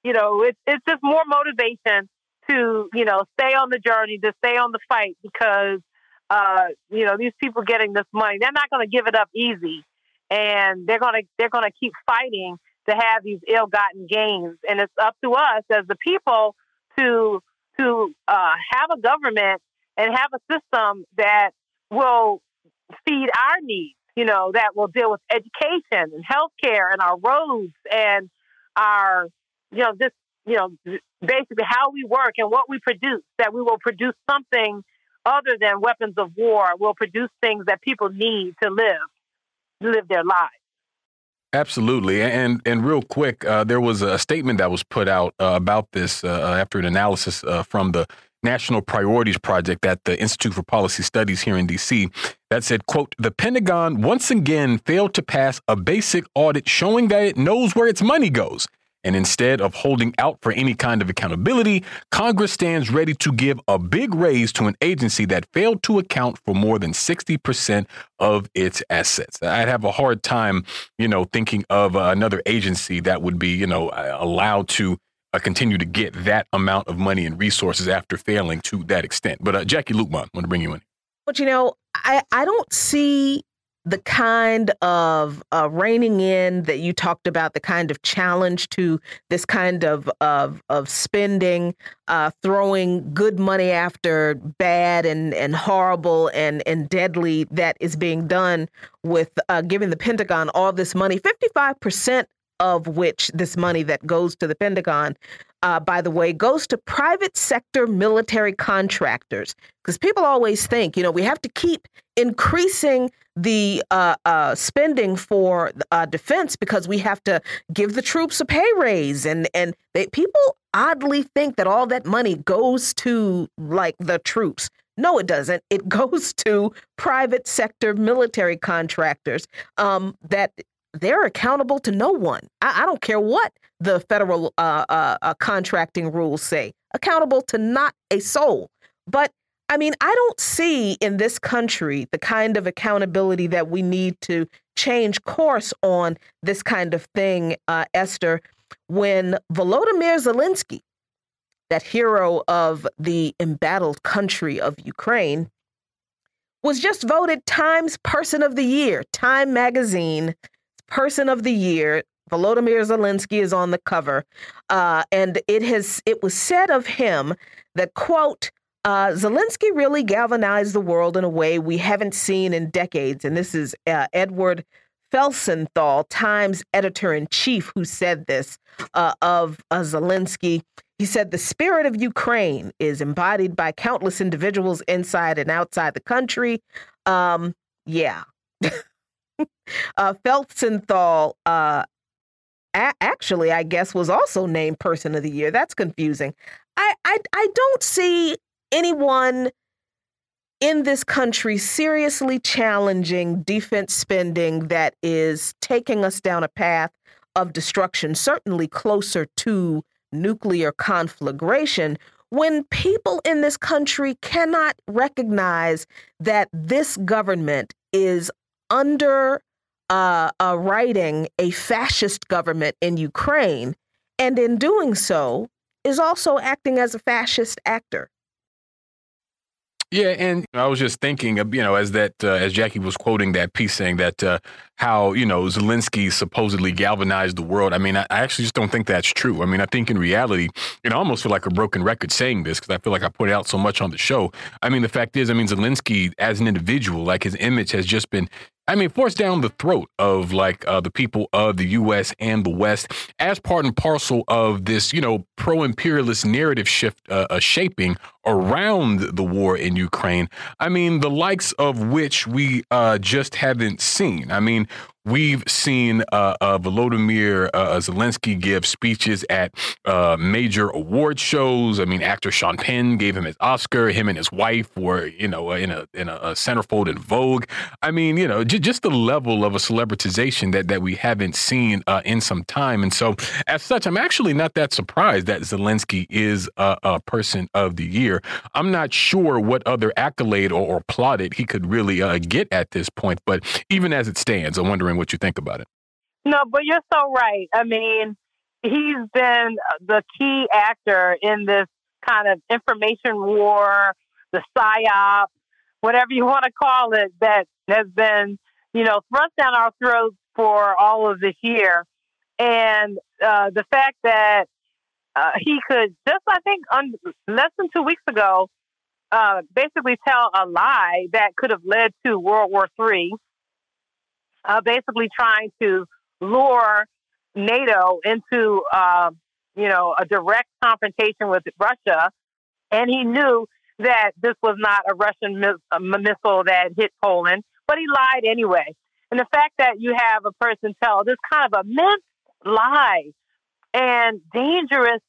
you know it's it's just more motivation to, you know, stay on the journey, to stay on the fight because, uh, you know, these people getting this money, they're not going to give it up easy. And they're going to, they're going to keep fighting to have these ill-gotten gains. And it's up to us as the people to, to uh, have a government and have a system that will feed our needs, you know, that will deal with education and healthcare and our roads and our, you know, this you know, basically how we work and what we produce, that we will produce something other than weapons of war. We'll produce things that people need to live, live their lives. Absolutely, and and real quick, uh, there was a statement that was put out uh, about this uh, after an analysis uh, from the National Priorities Project at the Institute for Policy Studies here in D.C. that said, quote, the Pentagon once again failed to pass a basic audit showing that it knows where its money goes. And instead of holding out for any kind of accountability, Congress stands ready to give a big raise to an agency that failed to account for more than 60% of its assets. I'd have a hard time, you know, thinking of uh, another agency that would be, you know, allowed to uh, continue to get that amount of money and resources after failing to that extent. But uh, Jacquie Luqman, I want to bring you in. But you know, I, I don't see the kind of uh, reining in that you talked about, the kind of challenge to this kind of of, of spending, uh, throwing good money after bad and, and horrible and, and deadly that is being done with uh, giving the Pentagon all this money. 55% of which this money that goes to the Pentagon, uh, by the way, goes to private sector military contractors. Because people always think, you know, we have to keep increasing the uh, uh, spending for uh, defense because we have to give the troops a pay raise, and and they, people oddly think that all that money goes to like the troops. No, it doesn't. It [LAUGHS] goes to private sector military contractors um, that they're accountable to no one. I, I don't care what the federal uh, uh, uh, contracting rules say. Accountable to not a soul. But I mean, I don't see in this country the kind of accountability that we need to change course on this kind of thing, uh, Esther, when Volodymyr Zelensky, that hero of the embattled country of Ukraine, was just voted Times Person of the Year. Time magazine Person of the Year. Volodymyr Zelensky is on the cover, uh, and it has it was said of him that quote. Uh, Zelensky really galvanized the world in a way we haven't seen in decades. And this is uh, Edward Felsenthal, Times editor in chief, who said this uh, of uh, Zelensky. He said, The spirit of Ukraine is embodied by countless individuals inside and outside the country. Um, yeah. [LAUGHS] uh, Felsenthal, uh, actually, I guess, was also named Person of the Year. That's confusing. I, I, I don't see anyone in this country seriously challenging defense spending that is taking us down a path of destruction, certainly closer to nuclear conflagration, when people in this country cannot recognize that this government is under uh, uh, writing a fascist government in Ukraine, and in doing so, is also acting as a fascist actor. Yeah, and I was just thinking, you know, as that uh, as Jacquie was quoting that piece, saying that uh, how you know Zelensky supposedly galvanized the world. I mean, I, I, actually just don't think that's true. I mean, I think in reality, you know, I almost feel like a broken record saying this because I feel like I put it out so much on the show. I mean, the fact is, I mean, Zelensky as an individual, like his image has just been I mean, forced down the throat of like uh, the people of the U.S. and the West as part and parcel of this, you know, pro-imperialist narrative shift uh, uh, shaping around the war in Ukraine. I mean, the likes of which we uh, just haven't seen. I mean, We've seen uh, uh, Volodymyr uh, Zelensky give speeches at uh, major award shows. I mean, actor Sean Penn gave him his Oscar. Him and his wife were, you know, in a in a, a centerfold in Vogue. I mean, you know, j- just the level of a celebritization that that we haven't seen uh, in some time. And so, as such, I'm actually not that surprised that Zelensky is a, a person of the year. I'm not sure what other accolade or, or plaudit he could really uh, get at this point. But even as it stands, I'm wondering wondering what you think about it. No, but you're so right. I mean, he's been the key actor in this kind of information war, the psyop, whatever you want to call it, that has been, you know, thrust down our throats for all of this year. And uh, the fact that uh, he could just, I think, un- less than two weeks ago, uh, basically tell a lie that could have led to World War III uh, basically trying to lure NATO into, uh, you know, a direct confrontation with Russia. And he knew that this was not a Russian mi- missile that hit Poland, but he lied anyway. And the fact that you have a person tell this kind of a immense lie and dangerous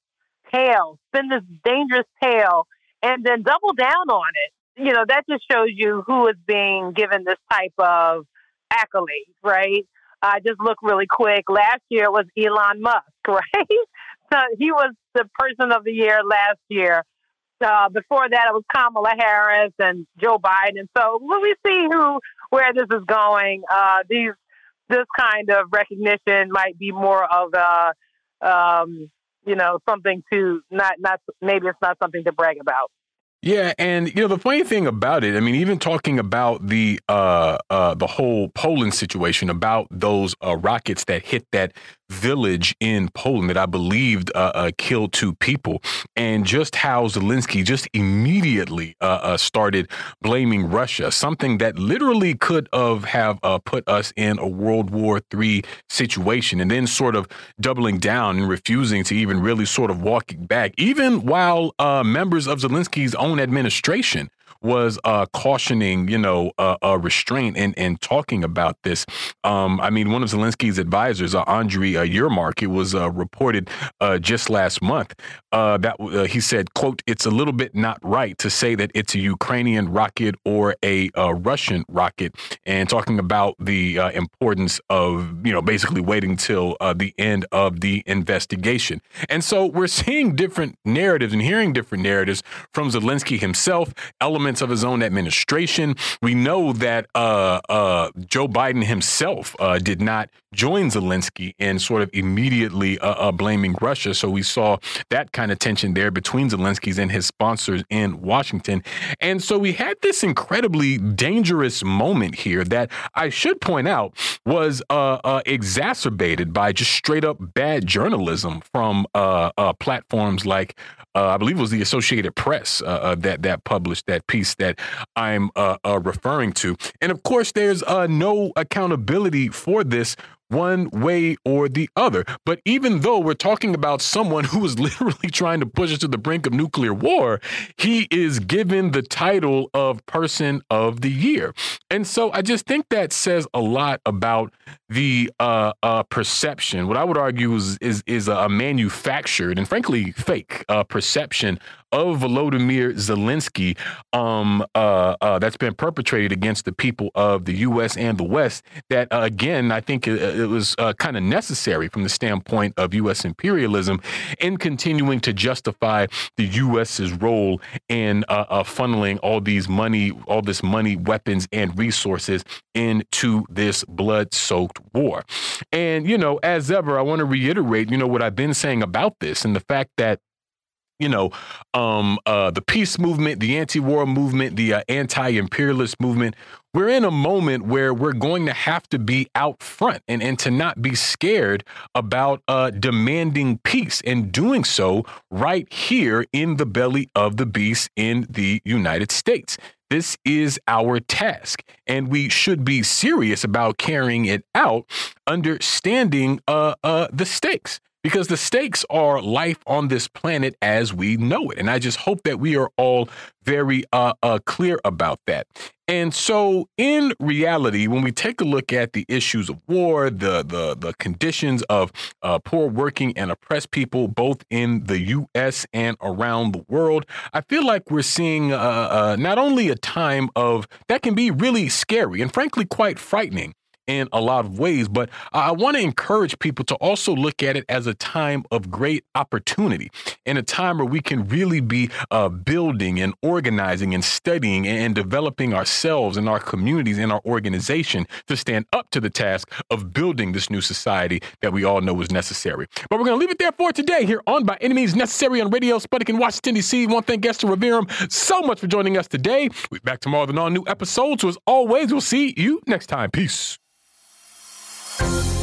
tale, spin this dangerous tale, and then double down on it. You know, that just shows you who is being given this type of accolade, right? I just look really quick. Last year was Elon Musk, [LAUGHS] right? so he was the person of the year last year. Uh, before that, it was Kamala Harris and Joe Biden. So when we see who where this is going, uh, these this kind of recognition might be more of a um, you know something to not not maybe it's not something to brag about. Yeah, and you know the funny thing about it, I mean, even talking about the uh, uh, the whole Poland situation, about those uh, rockets that hit that village in Poland that I believed uh, uh, killed two people, and just how Zelensky just immediately uh, started blaming Russia, something that literally could have have put us in a World War III situation, and then sort of doubling down and refusing to even really sort of walking back, even while uh, members of Zelensky's own administration was uh, cautioning, you know, uh, uh, restraint and and talking about this. Um, I mean, one of Zelensky's advisors, uh, Andriy uh, Yermak, it was uh, reported uh, just last month that he said, "quote It's a little bit not right to say that it's a Ukrainian rocket or a, Russian rocket," and talking about the importance of you know basically waiting till the end of the investigation. And so we're seeing different narratives and hearing different narratives from Zelensky himself, elements of his own administration. We know that uh, uh, Joe Biden himself uh, did not join Zelensky in sort of immediately uh, uh, blaming Russia. So we saw that kind of tension there between Zelensky's and his sponsors in Washington. And so we had this incredibly dangerous moment here that I should point out was uh, exacerbated by just straight up bad journalism from platforms like uh, I believe it was the Associated Press uh, uh, that that published that piece that I'm uh, uh, referring to. And of course, there's no accountability for this one way or the other. But even though we're talking about someone who is [LAUGHS] literally trying to push us to the brink of nuclear war, he is given the title of Person of the Year. And so I just think that says a lot about the uh, uh, perception. What I would argue is is, is a manufactured and frankly fake uh, perception of Volodymyr Zelensky um, uh, uh, that's been perpetrated against the people of the U.S. and the West. That uh, again, I think it, it was uh, kind of necessary from the standpoint of U.S. imperialism in continuing to justify the U.S.'s role in uh, uh, funneling all these money, all this money, weapons, and resources into this blood-soaked war. And you know, as ever, I want to reiterate, you know, what I've been saying about this and the fact that you know, um, uh, the peace movement, the anti-war movement, the uh, anti-imperialist movement. We're in a moment where we're going to have to be out front and, and to not be scared about uh, demanding peace and doing so right here in the belly of the beast in the United States. This is our task, and we should be serious about carrying it out, understanding uh, uh, the stakes because the stakes are life on this planet as we know it. And I just hope that we are all very uh, uh, clear about that. And so, in reality, when we take a look at the issues of war, the the the conditions of uh, poor working and oppressed people, both in the U.S. and around the world, I feel like we're seeing uh, uh, not only a time of that can be really scary and frankly quite frightening, in a lot of ways. But I want to encourage people to also look at it as a time of great opportunity and a time where we can really be uh, building and organizing and studying and developing ourselves and our communities and our organization to stand up to the task of building this new society that we all know is necessary. But we're going to leave it there for today here on By Means Necessary on Radio Sputnik in Washington, D.C. To thank Esther Iverem so much for joining us today. We'll be back tomorrow with all new episodes. So as always, we'll see you next time. Peace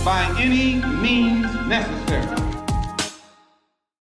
by any means necessary.